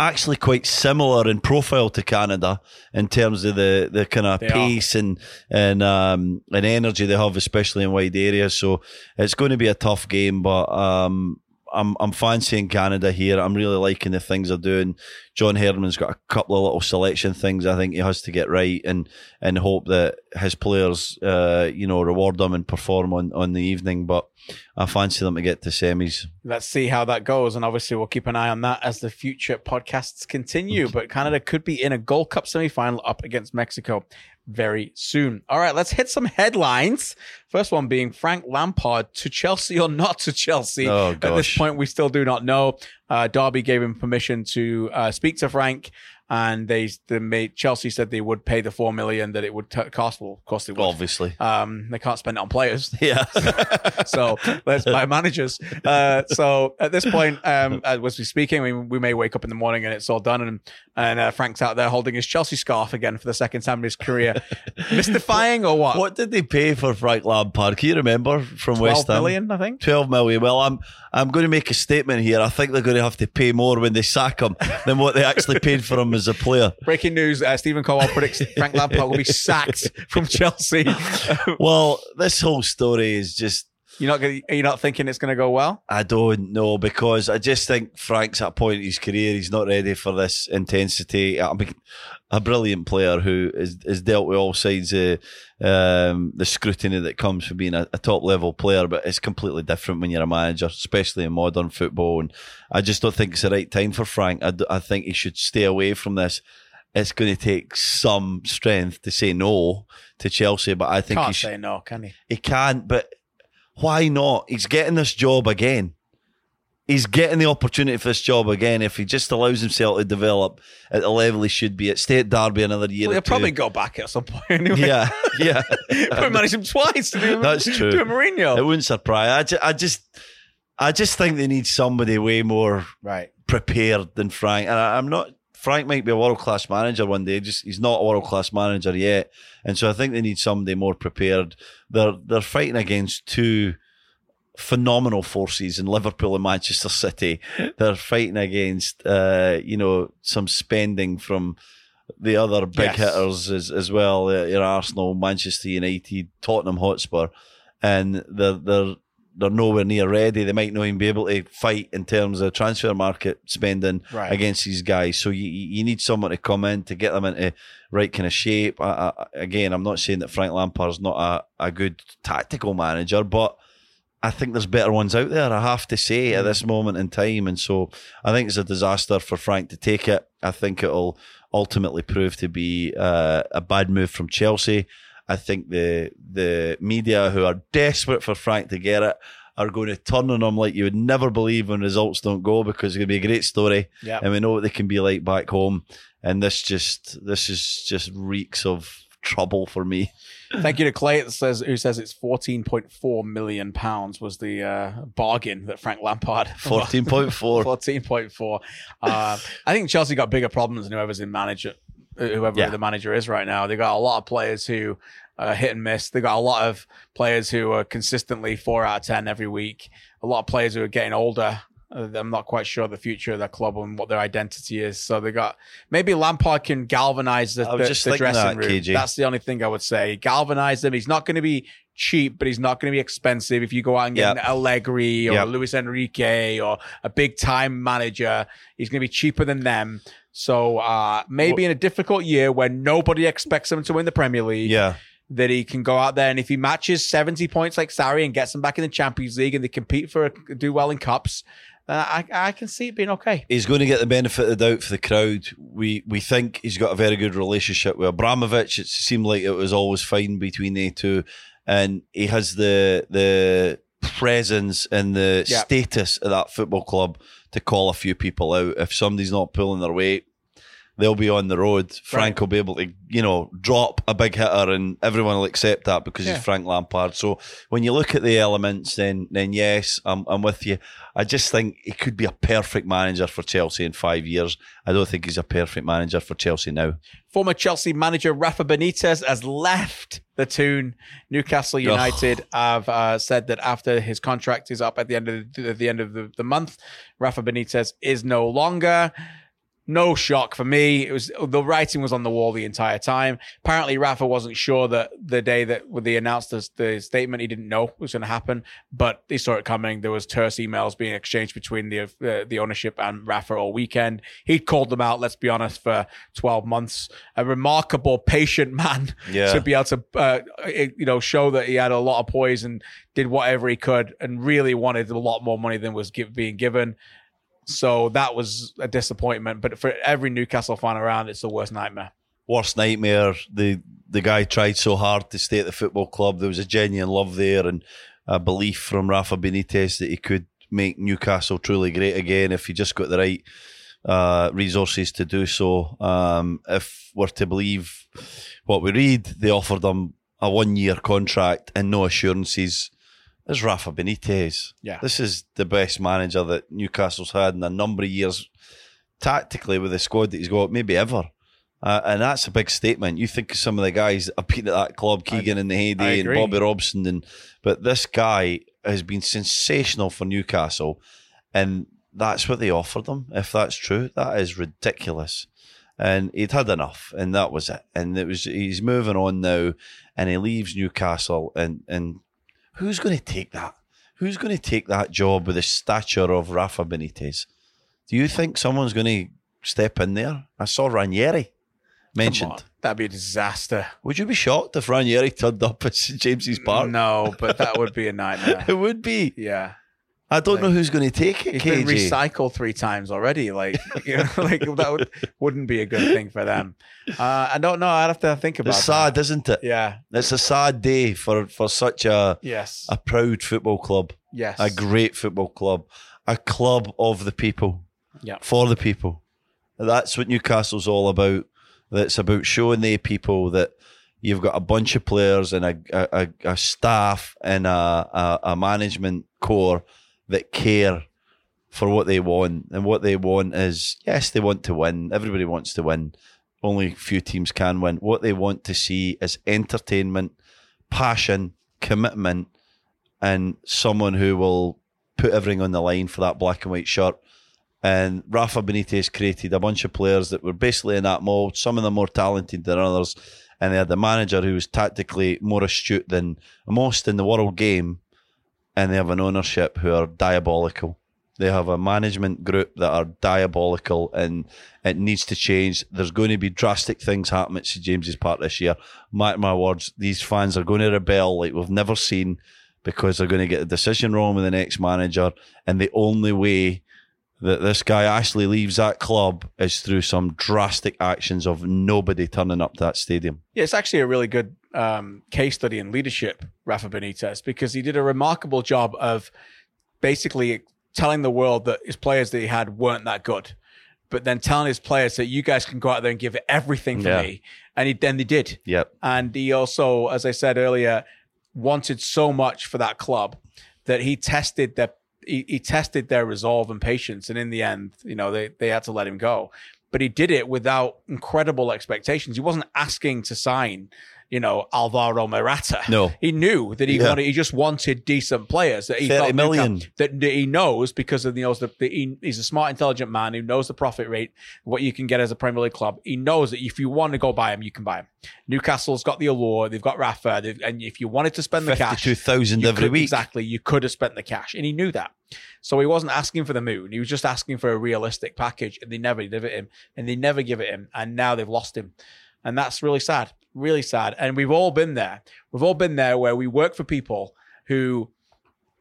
actually quite similar in profile to Canada in terms of the, the kind of They pace and and um, and energy they have, especially in wide areas. So it's going to be a tough game, but um, I'm I'm fancying Canada here. I'm really liking the things they're doing. John Herdman's got a couple of little selection things I think he has to get right and and hope that his players, uh, you know, reward them and perform on, on the evening. But I fancy them to get to semis. Let's see how that goes. And obviously, we'll keep an eye on that as the future podcasts continue. But Canada could be in a Gold Cup semi final up against Mexico very soon. All right, let's hit some headlines. First one being Frank Lampard to Chelsea or not to Chelsea. Oh, At this point, we still do not know. Uh, Derby gave him permission to uh, speak to Frank. And they, the made Chelsea said they would pay the four million that it would t- cost. Well, of course they would. Obviously. Um, they can't spend it on players Yeah. so let's buy managers. Uh, so at this point, um, as we're speaking, we, we may wake up in the morning and it's all done, and and uh, Frank's out there holding his Chelsea scarf again for the second time in his career, mystifying or what? what did they pay for Frank Lampard? Can you remember from West Twelve Ham? million, I think. 12 million. Well, I'm I'm going to make a statement here. I think they're going to have to pay more when they sack him than what they actually paid for him as a player. Breaking news: uh, Steven Caldwell predicts Frank Lampard will be sacked from Chelsea. Well, this whole story is just you're not gonna, you're not thinking it's going to go well. I don't know because I just think Frank's at a point in his career he's not ready for this intensity. I mean, a brilliant player who is, is dealt with all sides of um, the scrutiny that comes from being a, a top level player, but it's completely different when you're a manager, especially in modern football. And I just don't think it's the right time for Frank. I, I think he should stay away from this. It's going to take some strength to say no to Chelsea, but I think he Can't should. say no, can he? He can't, but why not? He's getting this job again. He's getting the opportunity for this job again if he just allows himself to develop at the level he should be at. Stay at Derby another year. Well, he'll two. probably go back at some point anyway. Yeah, yeah. Probably manage him twice. To do, That's true. To a Mourinho. it wouldn't surprise. I just, I just, I just think they need somebody way more right. prepared than Frank. And I, I'm not. Frank might be a world class manager one day. Just he's not a world class manager yet, and so I think they need somebody more prepared. They're they're fighting against two phenomenal forces in Liverpool and Manchester City. They're fighting against uh, you know some spending from the other big Yes. hitters as as well. Uh, your Arsenal, Manchester United, Tottenham Hotspur, and they're they're they're nowhere near ready. They might not even be able to fight in terms of transfer market spending Right. against these guys. So you you need someone to come in to get them into right kind of shape. I, I, again, I'm not saying that Frank Lampard's not a, a good tactical manager, but I think there's better ones out there. I have to say at this moment in time, and so I think it's a disaster for Frank to take it. I think it'll ultimately prove to be uh, a bad move from Chelsea. I think the the media who are desperate for Frank to get it are going to turn on him like you would never believe when results don't go because it's going to be a great story Yeah. and we know what they can be like back home. And this just this is just reeks of trouble for me. Thank you to Clay that says who says it's fourteen point four million pounds was the uh, bargain that Frank Lampard Fourteen point four. fourteen point four. Uh, I think Chelsea got bigger problems than whoever's in manager, whoever Yeah. the manager is right now. They got a lot of players who uh, hit and miss. They got a lot of players who are consistently four out of ten every week. A lot of players who are getting older. Uh, I'm not quite sure the future of their club and what their identity is. So they got maybe Lampard can galvanize the, the, the dressing that, room. KG. That's the only thing I would say. Galvanize them. He's not going to be cheap, but he's not going to be expensive. If you go out and get Yep. an Allegri or Yep. Luis Enrique or a big time manager, he's going to be cheaper than them. So uh, maybe in a difficult year when nobody expects him to win the Premier League, Yeah. That he can go out there and if he matches 70 points like Sarri and gets them back in the Champions League and they compete for a do well in cups, uh, I, I can see it being okay. He's going to get the benefit of the doubt for the crowd. We we think he's got a very good relationship with Abramovich. It seemed like it was always fine between the two, and he has the the presence and the Yeah. status of that football club to call a few people out. If somebody's not pulling their weight, they'll be on the road. Frank Right. will be able to, you know, drop a big hitter, and everyone will accept that because Yeah. he's Frank Lampard. So when you look at the elements, then then yes, I'm I'm with you. I just think he could be a perfect manager for Chelsea in five years. I don't think he's a perfect manager for Chelsea now. Former Chelsea manager Rafa Benitez has left the Toon. Newcastle United have uh, said that after his contract is up at the end of the, the end of the, the month, Rafa Benitez is no longer. No shock for me. It was the writing was on the wall the entire time. Apparently, Rafa wasn't sure that the day that they announced the, the statement, he didn't know it was going to happen, but he saw it coming. There was terse emails being exchanged between the uh, the ownership and Rafa all weekend. He'd called them out. Let's be honest, for twelve months. A remarkable, patient man Yeah. to be able to, uh, you know, show that he had a lot of poise and did whatever he could, and really wanted a lot more money than was give, being given. So that was a disappointment. But for every Newcastle fan around, it's the worst nightmare. worst nightmare. The the guy tried so hard to stay at the football club. There was a genuine love there and a belief from Rafa Benitez that he could make Newcastle truly great again if he just got the right uh, resources to do so. Um, if we're to believe what we read, they offered him a one year contract and no assurances. There's Rafa Benitez. Yeah. This is the best manager that Newcastle's had in a number of years tactically with the squad that he's got, maybe ever. Uh, and that's a big statement. You think of some of the guys that have been at that club, Keegan in the I heyday and. Bobby Robson, and but this guy has been sensational for Newcastle, and that's what they offered him. If that's true, that is ridiculous. And he'd had enough, and that was it. And it was he's moving on now, and he leaves Newcastle, and and who's going to take that? Who's going to take that job with the stature of Rafa Benitez? Do you think someone's going to step in there? I saw Ranieri mentioned. on. That'd be a disaster. Would you be shocked if Ranieri turned up at St James's Park? No, but that would be a nightmare. It would be. Yeah. I don't Like, know who's going to take it, He's been recycled three times already. Like, you know, like that would, wouldn't be a good thing for them. Uh, I don't know. I'd have to think about it. It's sad, isn't it? Yeah. It's a sad day for, for such a, Yes. a proud football club, yes. a great football club, a club of the people, Yeah. for the people. That's what Newcastle's all about. That's about showing the people that you've got a bunch of players and a, a, a- a staff and a, a, a management core that care for what they want. And what they want is, yes, they want to win. Everybody wants to win. Only a few teams can win. What they want to see is entertainment, passion, commitment, and someone who will put everything on the line for that black and white shirt. And Rafa Benitez created a bunch of players that were basically in that mold, some of them more talented than others. And they had the manager who was tactically more astute than most in the world game. And they have an ownership who are diabolical. They have a management group that are diabolical and it needs to change. There's going to be drastic things happen at St James's Park this year. Mark my words, these fans are going to rebel like we've never seen because they're going to get a decision wrong with the next manager. And the only way that this guy actually leaves that club is through some drastic actions of nobody turning up to that stadium. Yeah, it's actually a really good um, case study in leadership, Rafa Benitez, because he did a remarkable job of basically telling the world that his players that he had weren't that good, but then telling his players that you guys can go out there and give everything for Yeah. me, and he then they did. Yep. And he also, as I said earlier, wanted so much for that club that he tested their he, he tested their resolve and patience, and in the end, you know, they they had to let him go. But he did it without incredible expectations. He wasn't asking to sign, you know, Alvaro Morata. No. he knew that he Yeah. wanted. He just wanted decent players that he 30 felt million. That, that he knows because of the knows that he, he's a smart, intelligent man who knows the profit rate, what you can get as a Premier League club. He knows that if you want to go buy him, you can buy him. Newcastle's got the allure. They've got Rafa, they've, and if you wanted to spend the cash, Fifty-two thousand every could- week. Exactly. You could have spent the cash. And he knew that. So he wasn't asking for the moon. He was just asking for a realistic package. And they never give it him. And they never give it him. And now they've lost him. And that's really sad. Really sad. And we've all been there. We've all been there where we work for people who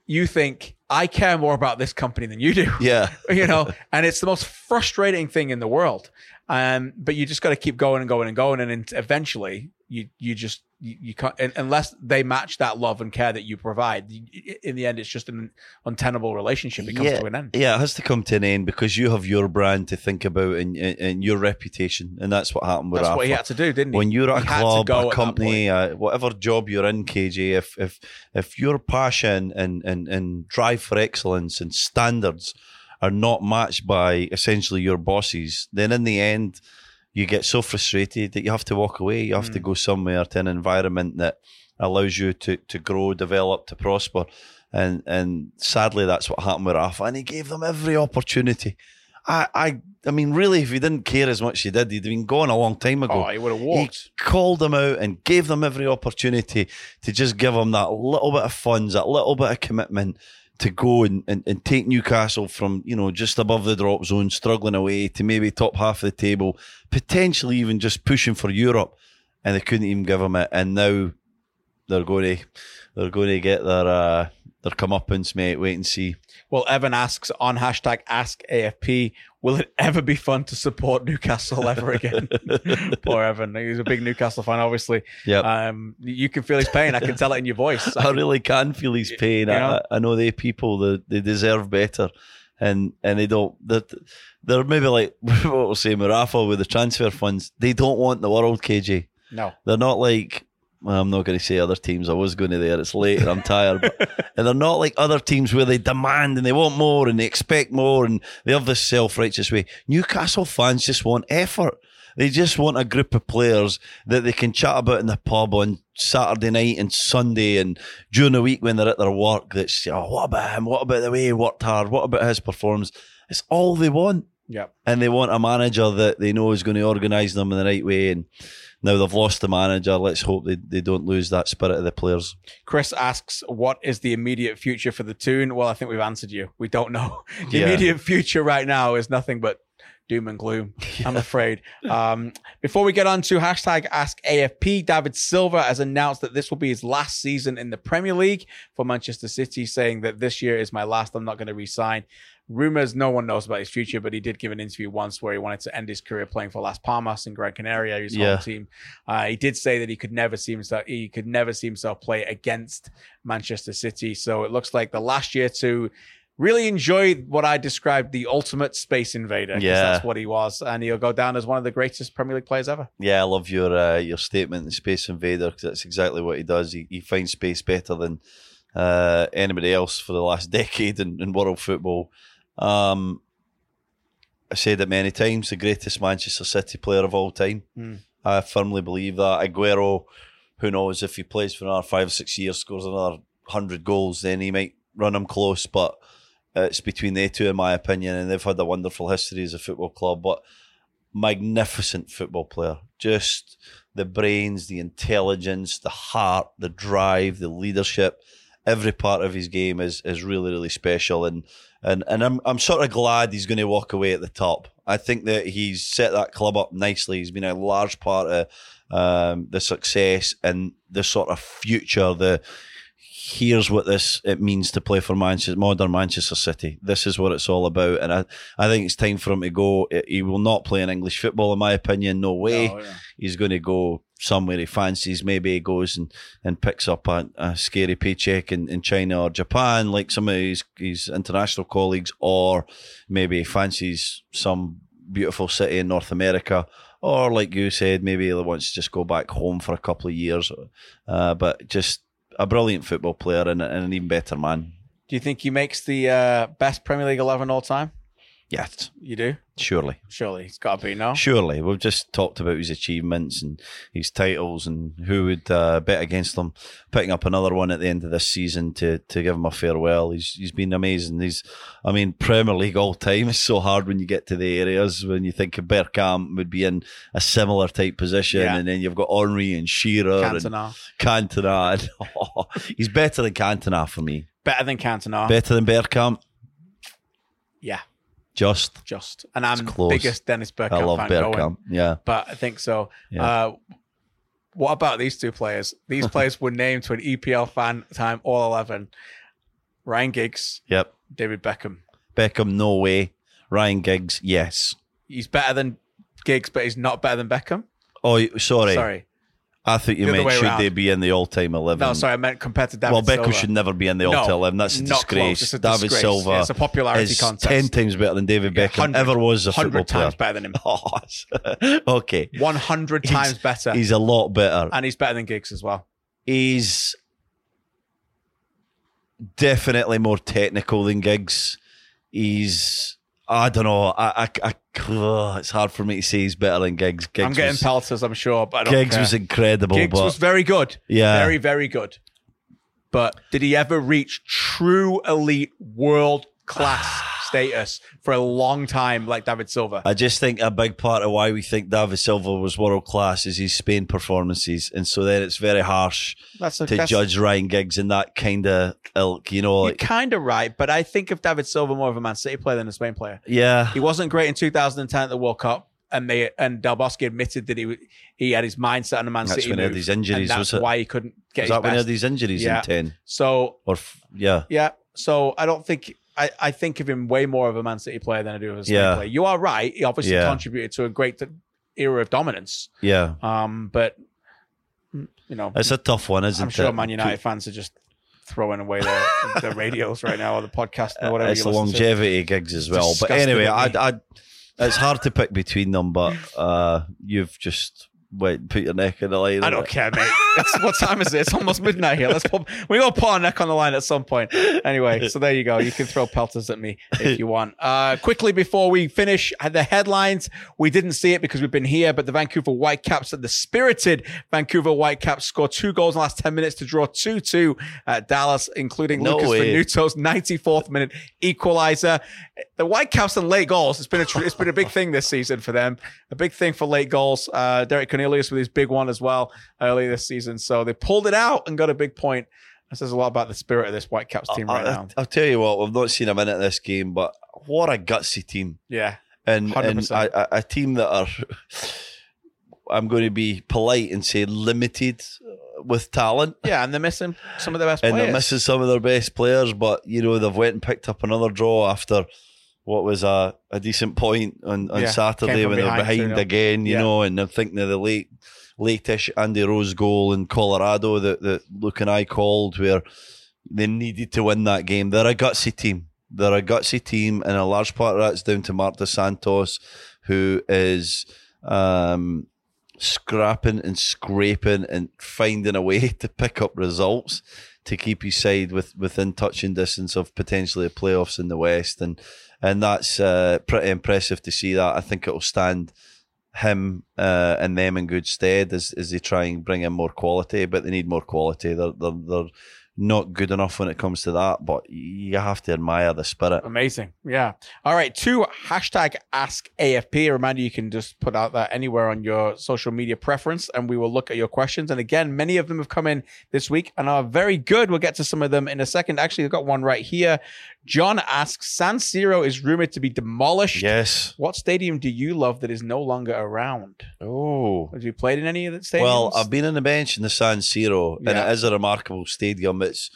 you think, I care more about this company than you do. Yeah. you know, and it's the most frustrating thing in the world. Um, but you just got to keep going and going and going, and then eventually you you just you, you can't un- unless they match that love and care that you provide. you- In the end, it's just an untenable relationship. It comes yeah, to an end. yeah, it has to come to an end because you have your brand to think about and, and, and your reputation, and that's what happened with That's Rafa. what he had to do, didn't he? when you're at He a club, a company, uh, whatever job you're in, KJ, if if if your passion and, and, and drive for excellence and standards are not matched by essentially your bosses, then in the end you get so frustrated that you have to walk away. You have to Mm. go somewhere to an environment that allows you to to grow, develop, to prosper. And and sadly that's what happened with Rafa. And he gave them every opportunity. I, I, I mean, really, if he didn't care as much as he did, he'd been gone a long time ago. Oh, he would have walked. He called them out and gave them every opportunity to just give them that little bit of funds, that little bit of commitment to go and, and, and take Newcastle from, you know, just above the drop zone, struggling away to maybe top half of the table, potentially even just pushing for Europe. And they couldn't even give him it. And now they're going to, they're going to get their, uh, their comeuppance, mate. Wait and see. Well, Evan asks on hashtag Ask AFP, will it ever be fun to support Newcastle ever again? Poor Evan. He's a big Newcastle fan, obviously. Yeah. Um, you can feel his pain. I can tell it in your voice. I really can feel his pain. You know? I, I know they people they, they deserve better, and and they don't. They're, they're maybe like what we're saying with Rafa with the transfer funds. They don't want the world, KJ. No. They're not like. I'm not going to say other teams. I was going to there. It's late and I'm tired. But, and they're not like other teams where they demand and they want more and they expect more and they have this self righteous way. Newcastle fans just want effort. They just want a group of players that they can chat about in the pub on Saturday night and Sunday and during the week when they're at their work. That's, oh, what about him? What about the way he worked hard? What about his performance? It's all they want. Yeah. And they want a manager that they know is going to organise them in the right way. And now they've lost the manager. Let's hope they, they don't lose that spirit of the players. Chris asks, what is the immediate future for the Toon? Well, I think we've answered you. We don't know. The Yeah. immediate future right now is nothing but doom and gloom, I'm afraid. Um, before we get on to hashtag Ask AFP, David Silva has announced that this will be his last season in the Premier League for Manchester City, saying that this year is my last. I'm not going to resign. Rumors, no one knows about his future, but he did give an interview once where he wanted to end his career playing for Las Palmas and Gran Canaria, his Yeah. home team. Uh, he did say that he could never see himself he could never see himself play against Manchester City. So it looks like the last year to really enjoy what I described the ultimate space invader. Yeah. that's what he was, and he'll go down as one of the greatest Premier League players ever. Yeah, I love your uh, your statement, the Space Invader, because that's exactly what he does. He, he finds space better than uh, anybody else for the last decade in, in world football. Um, I said it many times, the greatest Manchester City player of all time. Mm. I firmly believe that. Aguero, who knows if he plays for another five or six years, scores another hundred goals, then he might run him close. But it's between they two, in my opinion, and they've had a wonderful history as a football club. But magnificent football player, just the brains, the intelligence, the heart, the drive, the leadership. Every part of his game is is really really special, and and and I'm I'm sort of glad he's going to walk away at the top. I think that he's set that club up nicely. He's been a large part of um, the success and the sort of future. The here's what this it means to play for Manchester, modern Manchester City. This is what it's all about, and I I think it's time for him to go. He will not play in English football, in my opinion. No way. No, yeah. He's going to go somewhere he fancies. Maybe he goes and, and picks up a, a scary paycheck in, in China or Japan, like some of his, his international colleagues, or maybe he fancies some beautiful city in North America. Or, like you said, maybe he wants to just go back home for a couple of years. Uh, but just a brilliant football player and, and an even better man. Do you think he makes the uh, best Premier League eleven all time? Yes, You do, surely. surely. It's got to be no. Surely. We've just talked about his achievements and his titles and who would uh, bet against him. Picking up another one at the end of this season to, to give him a farewell. He's he's been amazing. He's I mean, Premier League all time is so hard when you get to the areas when you think of Bergkamp would be in a similar type position Yeah. and then you've got Henry and Shearer and Cantona Cantona. And, he's better than Cantona for me. better than Cantona. Better than Bergkamp. yeah, Just. just and I'm close. biggest Dennis Bergkamp I love fan going. Bergkamp. Yeah. but I think so. Yeah. Uh, what about these two players? These players were named to an EPL fan time all 11. Ryan Giggs, Yep. David Beckham. Beckham, no way. Ryan Giggs, yes. He's better than Giggs, but he's not better than Beckham. Oh, sorry. Sorry. I think you The meant should around. they be in the all-time eleven? No, sorry, I meant compared to David Well, Beckham should never be in the No, all-time eleven. That's a disgrace. close. A David disgrace. Silva It's a popularity is contest. ten times better than David Yeah, Beckham 100 ever was a football 100 times better than him. Oh, okay, 100 times better. he's a lot better. and he's better than Giggs as well. He's definitely more technical than Giggs. He's I don't know. I, I, I oh, it's hard for me to say he's better than Giggs. Giggs I'm getting was, pelters, I'm sure, but I don't Giggs care. was incredible, Giggs but was very good. yeah, Very, very good. But did he ever reach true elite world class status for a long time, like David Silva. I just think a big part of why we think David Silva was world class is his Spain performances, and so then it's very harsh That's a, to that's, judge Ryan Giggs in that kind of ilk. You know, You're like, kind of right, but I think of David Silva more of a Man City player than a Spain player. yeah, He wasn't great in 2010 at the World Cup. And they and Del Bosque admitted that he he had his mindset on a Man That's City That's when he had these injuries, and was that's it? why he couldn't get was his that when he had these injuries Yeah. in ten So or f- yeah? Yeah. So I don't think I, I think of him way more of a Man City player than I do of a Spain Yeah. player. You are right. He obviously Yeah. contributed to a great era of dominance. Yeah, Um, but mm, you know, it's a tough one, isn't it? I'm sure it? Man United fans are just throwing away their, their radios right now or the podcast or whatever. it's you the listen to. longevity Giggs as well. But disgusting anyway, I. I, it's hard to pick between them. But uh, you've just wait, put your neck in the line. I don't care, mate. It's, what time is it? It's almost midnight here. Let's put, we to put our neck on the line at some point. Anyway, so there you go. You can throw pelters at me if you want. Uh, quickly before we finish the headlines, we didn't see it because we've been here, but the Vancouver Whitecaps, the spirited Vancouver Whitecaps, scored two goals in the last 10 minutes to draw 2 2 at Dallas, including No Lucas way. Venuto's 94th minute equalizer. The Whitecaps and late goals, it's been a, tr- it's been a big thing this season for them. A big thing for late goals. Uh, Derek Cornelius with his big one as well earlier this season. So they pulled it out and got a big point. That says a lot about the spirit of this Whitecaps team right now. I'll tell you what, we've not seen a minute of this game, but what a gutsy team. Yeah. and, and 100%. a, a, a team that are I'm going to be polite and say limited with talent Yeah, and they're missing some of their best and players. they're missing some of their best players but you know they've went and picked up another draw after what was a, a decent point on, on Yeah, Saturday when they're behind, behind 2-0. again you Yeah. know and I'm thinking of the late latish Andy Rose goal in Colorado that, that Luke and I called where they needed to win that game they're a gutsy team they're a gutsy team and a large part of that's down to Marc Dos Santos who is um, scrapping and scraping and finding a way to pick up results to keep his side with, within touching distance of potentially the playoffs in the West. And and that's uh, pretty impressive to see that. I think it'll stand him uh, and them in good stead as, as they try and bring in more quality, but they need more quality. They're, they're, they're not good enough when it comes to that, but you have to admire the spirit. Amazing. Yeah. All right. Two hashtag ask AFP. A reminder you can just put out that anywhere on your social media preference and we will look at your questions. And again, many of them have come in this week and are very good. We'll get to some of them in a second. Actually, I've got one right here. John asks San Siro is rumored to be demolished. Yes. What stadium do you love that is no longer around? Oh. Have you played in any of the stadiums? Well, I've been on the bench in the San Siro, and it is a remarkable stadium. It's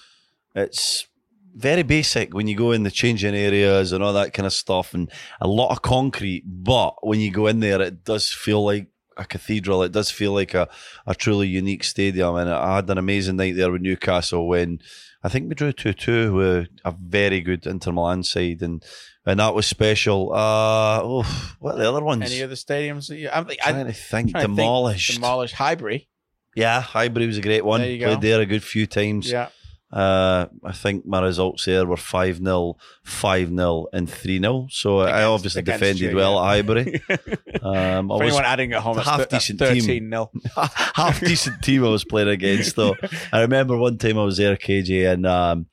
it's very basic when you go in the changing areas and all that kind of stuff, and a lot of concrete. But when you go in there, it does feel like a cathedral. It does feel like a, a truly unique stadium. And I had an amazing night there with Newcastle when I think we drew two two with a very good Inter Milan side, and and that was special. Uh, oh, what are the other ones? any of the stadiums that you I'm, I'm trying to think. trying to think. demolished. demolished Highbury. Yeah, Highbury was a great one. There you Played go. there a good few times. Yeah. Uh, I think my results there were 5 0, 5 0, and 3 0. So I obviously defended you, well yeah. at Highbury. Um, For anyone adding at home, half th- decent that's team. 13 nil. half decent team I was playing against, though. I remember one time I was there, KJ, and um,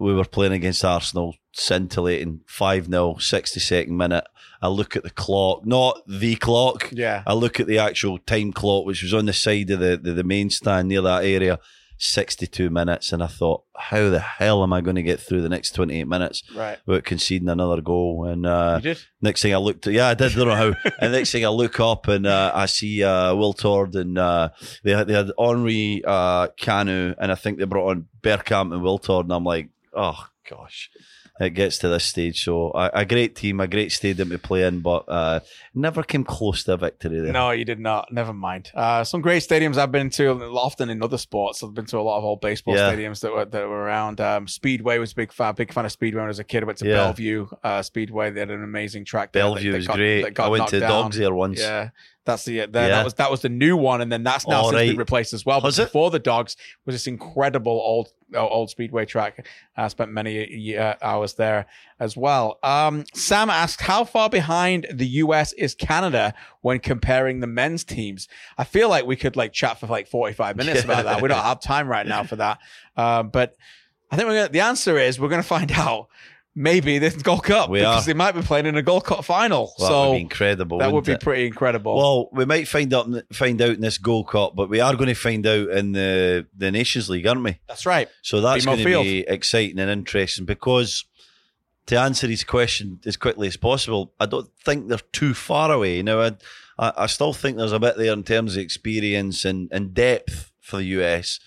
we were playing against Arsenal, scintillating 5 0, 62nd minute. I look at the clock, not the clock. Yeah. I look at the actual time clock, which was on the side of the, the, the main stand near that area, 62 minutes. And I thought, how the hell am I going to get through the next 28 minutes Right. without conceding another goal? And uh, next thing I looked at, yeah, I did, I don't know how. and next thing I look up and uh, I see uh, Wiltord and uh, they, had, they had Henry uh, Kanu, and I think they brought on Bergkamp and Wiltord. And I'm like, oh, gosh. It gets to this stage, so a, a great team, a great stadium to play in, but uh, never came close to a victory there. No, you did not. Never mind. Uh, some great stadiums I've been to, often in other sports. I've been to a lot of old baseball Yeah. stadiums that were that were around. Um, Speedway was a big fan, big fan of Speedway when I was a kid. I went to Yeah. Belle Vue uh, Speedway. They had an amazing track. there Belle Vue that was got- great. I went to down. Dogs there once. Yeah, that's the, the Yeah. that was that was the new one, and then that's now All since been replaced as well. But it? before the Dogs was this incredible old uh, old speedway track. I spent many uh, hours there as well. Um, Sam asked, "How far behind the US is Canada when comparing the men's teams?" I feel like we could like chat for like forty five minutes about that. We don't have time right now for that, uh, but I think we're gonna, the answer is we're going to find out maybe the Gold Cup We because are. they might be playing in a Gold Cup final. Well, so that would be incredible. that would be it? pretty incredible. Well, we might find out find out in this Gold Cup, but we are going to find out in the the Nations League, aren't we? that's right. So that's going to be exciting and interesting because to answer his question as quickly as possible, I don't think they're too far away. Now, I, I, I still think there's a bit there in terms of experience and, and depth for the US,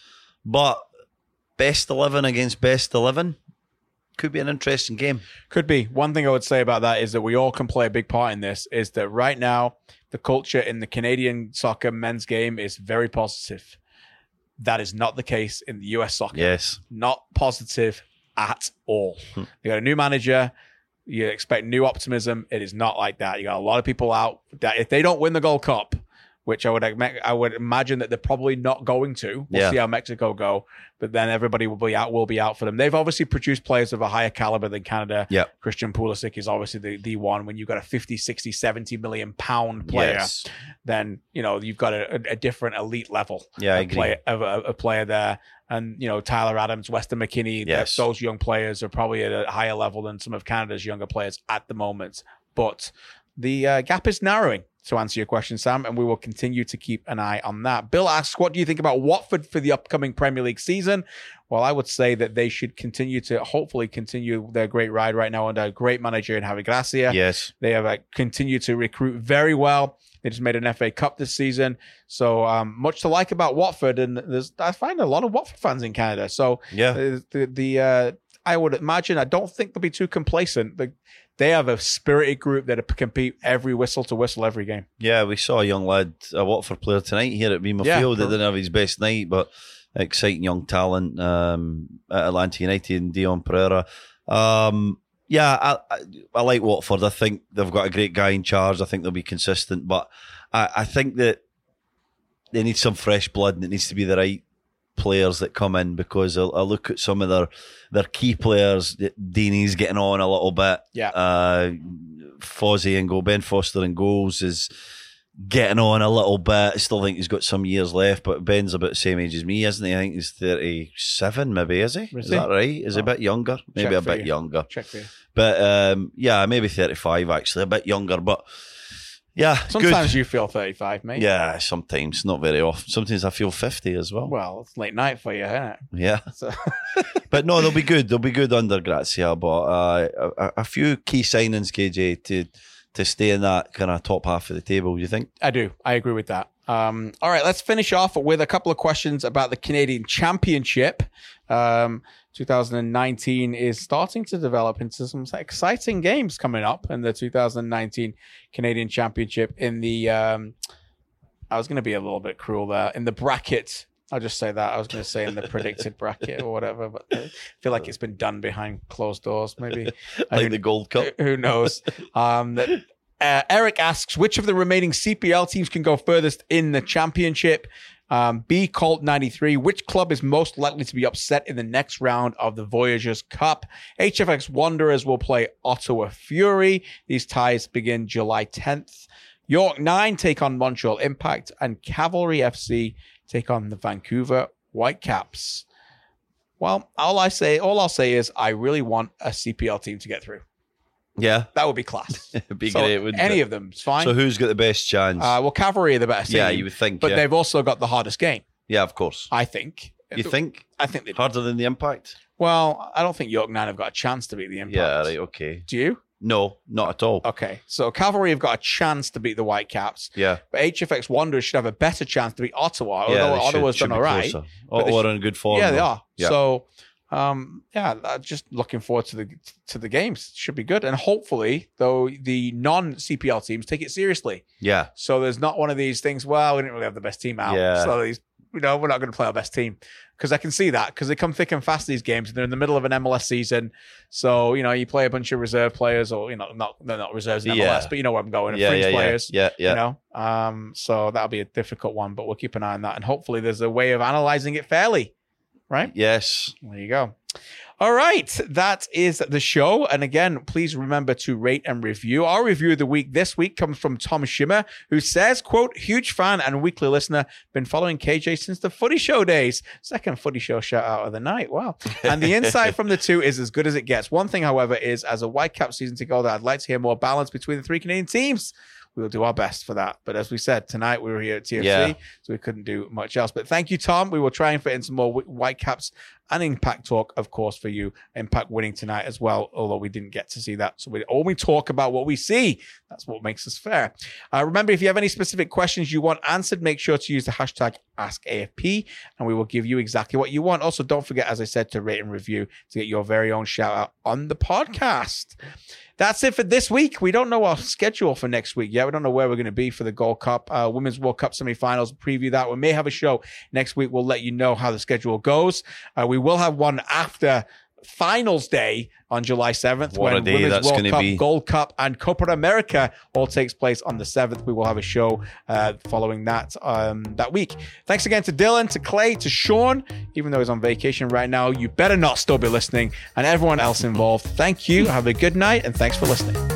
but best 11 against best 11 could be an interesting game. Could be. One thing I would say about that is that we all can play a big part in this. Is that right now the culture in the Canadian soccer men's game is very positive. That is not the case in the US soccer. Yes. Not positive at all. Hmm. They got a new manager. You expect new optimism. It is not like that. You got a lot of people out that if they don't win the Gold Cup, which I would I would imagine that they're probably not going to. We'll Yeah. see how Mexico go, but then everybody will be out. Will be out for them. They've obviously produced players of a higher caliber than Canada. Yeah. Christian Pulisic is obviously the, the one. When you've got a 50, 60, 70 million pound player, Yes. then you know you've got a, a, different elite level Yeah, agree. player of a, a player there. And you know Tyler Adams, Weston McKennie, Yes. those young players are probably at a higher level than some of Canada's younger players at the moment. But the uh, gap is narrowing. To answer your question, Sam, and we will continue to keep an eye on that. Bill asks, "What do you think about Watford for the upcoming Premier League season?" Well, I would say that they should continue to, hopefully, continue their great ride right now under a great manager in Javi Gracia. Yes. They have uh, continued to recruit very well. They just made an FA Cup this season, so um, much to like about Watford. And there's, I find a lot of Watford fans in Canada. So Yeah. uh, the the uh, I would imagine I don't think they'll be too complacent. They, they have a spirited group that compete every whistle to whistle every game. Yeah, we saw a young lad, a Watford player tonight here at BMO Yeah, Field. That didn't have his best night, but exciting young talent um, at Atlanta United and Dion Pereira. Um, yeah, I, I, I like Watford. I think they've got a great guy in charge. I think they'll be consistent, but I, I think that they need some fresh blood and it needs to be the right players that come in because I, I look at some of their their key players. Deeney's getting on a little bit. Yeah. Uh, Fozzie and goal, Ben Foster and goals is getting on a little bit. I still think he's got some years left, but Ben's about the same age as me, isn't he? I think he's 37, maybe, is he? Is Is that right? Is he a Oh. bit younger? Maybe Check a bit you. younger. Check for you. But um, yeah, maybe 35 actually, a bit younger. But yeah, Sometimes good. you feel 35, mate. Yeah, sometimes, not very often. Sometimes I feel 50 as well. Well, it's late night for you, isn't it? Yeah. So, But no, they'll be good. They'll be good under Gracia. But uh, a, a few key signings, KJ, to to stay in that kind of top half of the table. You think? I do. I agree with that. Um, all right, let's finish off with a couple of questions about the Canadian Championship. Um, 2019 is starting to develop into some exciting games coming up in the 2019 Canadian Championship. In the, um, I was going to be a little bit cruel there. In the bracket, I'll just say that. I was going to say in the predicted bracket or whatever, but I feel like it's been done behind closed doors. Maybe Like the Gold Cup. who knows? Um, that, uh, Eric asks, which of the remaining CPL teams can go furthest in the championship? Um, B Colt 93. Which club is most likely to be upset in the next round of the Voyageurs Cup? HFX Wanderers will play Ottawa Fury. These ties begin July 10th. York 9 take on Montreal Impact, and Cavalry FC take on the Vancouver Whitecaps. Well, all I say, all I'll say is I really want a CPL team to get through. Yeah, That would be class. it'd be So great. Wouldn't any it? of them is fine. So who's got the best chance? uh, well, Cavalry are the team. yeah, you would think. but yeah. they've also got the hardest game. yeah, of course. I think. You think I think they. harder than the Impact? Well, I don't think York Nine have got a chance to beat the Impact. Yeah, right. Okay. Do you? No, not at all. Okay, so Cavalry have got a chance to beat the Whitecaps, Yeah, but HFX Wanderers should have a better chance to beat Ottawa. yeah. although should- Ottawa's should done all right. closer. Ottawa are in good form. yeah, they are. Yeah. So, um, yeah, uh, just looking forward to the to the games. Should be good, and hopefully, though, the non CPL teams take it seriously. Yeah, So there's not one of these things. Well, we didn't really have the best team out. Yeah. So these, you know, we're not going to play our best team because I can see that because they come thick and fast these games. And they're in the middle of an MLS season, so you know you play a bunch of reserve players, or you know, not they're not reserves in MLS, Yeah. but you know where I'm going. yeah, fringe yeah, yeah, players. yeah, yeah. You know, um, so that'll be a difficult one, but we'll keep an eye on that, and hopefully there's a way of analyzing it fairly, right? Yes. There you go. All right, that is the show. And again, please remember to rate and review. Our review of the week this week comes from Tom Shimmer, who says, quote, huge fan and weekly listener, been following KJ since the footy show days. Second footy show shout out of the night. Wow. And the insight from the two is as good as it gets. One thing, however, is as a Whitecap season to go, that I'd like to hear more balance between the three Canadian teams we will do our best for that. But as we said tonight, we were here at TFC, Yeah. so we couldn't do much else. But thank you, Tom. We will try and fit in some more Wh- Whitecaps and Impact talk, of course, for you. Impact winning tonight as well, although we didn't get to see that. So we only talk about what we see. That's what makes us fair. Uh, remember, if you have any specific questions you want answered, make sure to use the hashtag AskAFP and we will give you exactly what you want. Also, don't forget, as I said, to rate and review to get your very own shout out on the podcast. That's it for this week. We don't know our schedule for next week yet. We don't know where we're going to be for the Gold Cup, uh, Women's World Cup semifinals. Preview that. We may have a show next week. We'll let you know how the schedule goes. Uh, we will have one after finals day on July 7th What when Women's that's World Cup, be. Gold Cup, and Copa America all takes place on the 7th. We will have a show uh, following that um, that week. Thanks again to Dylan, to Clay, to Sean, even though he's on vacation right now. You better not still be listening, and everyone else involved. Thank you. Have a good night, and thanks for listening.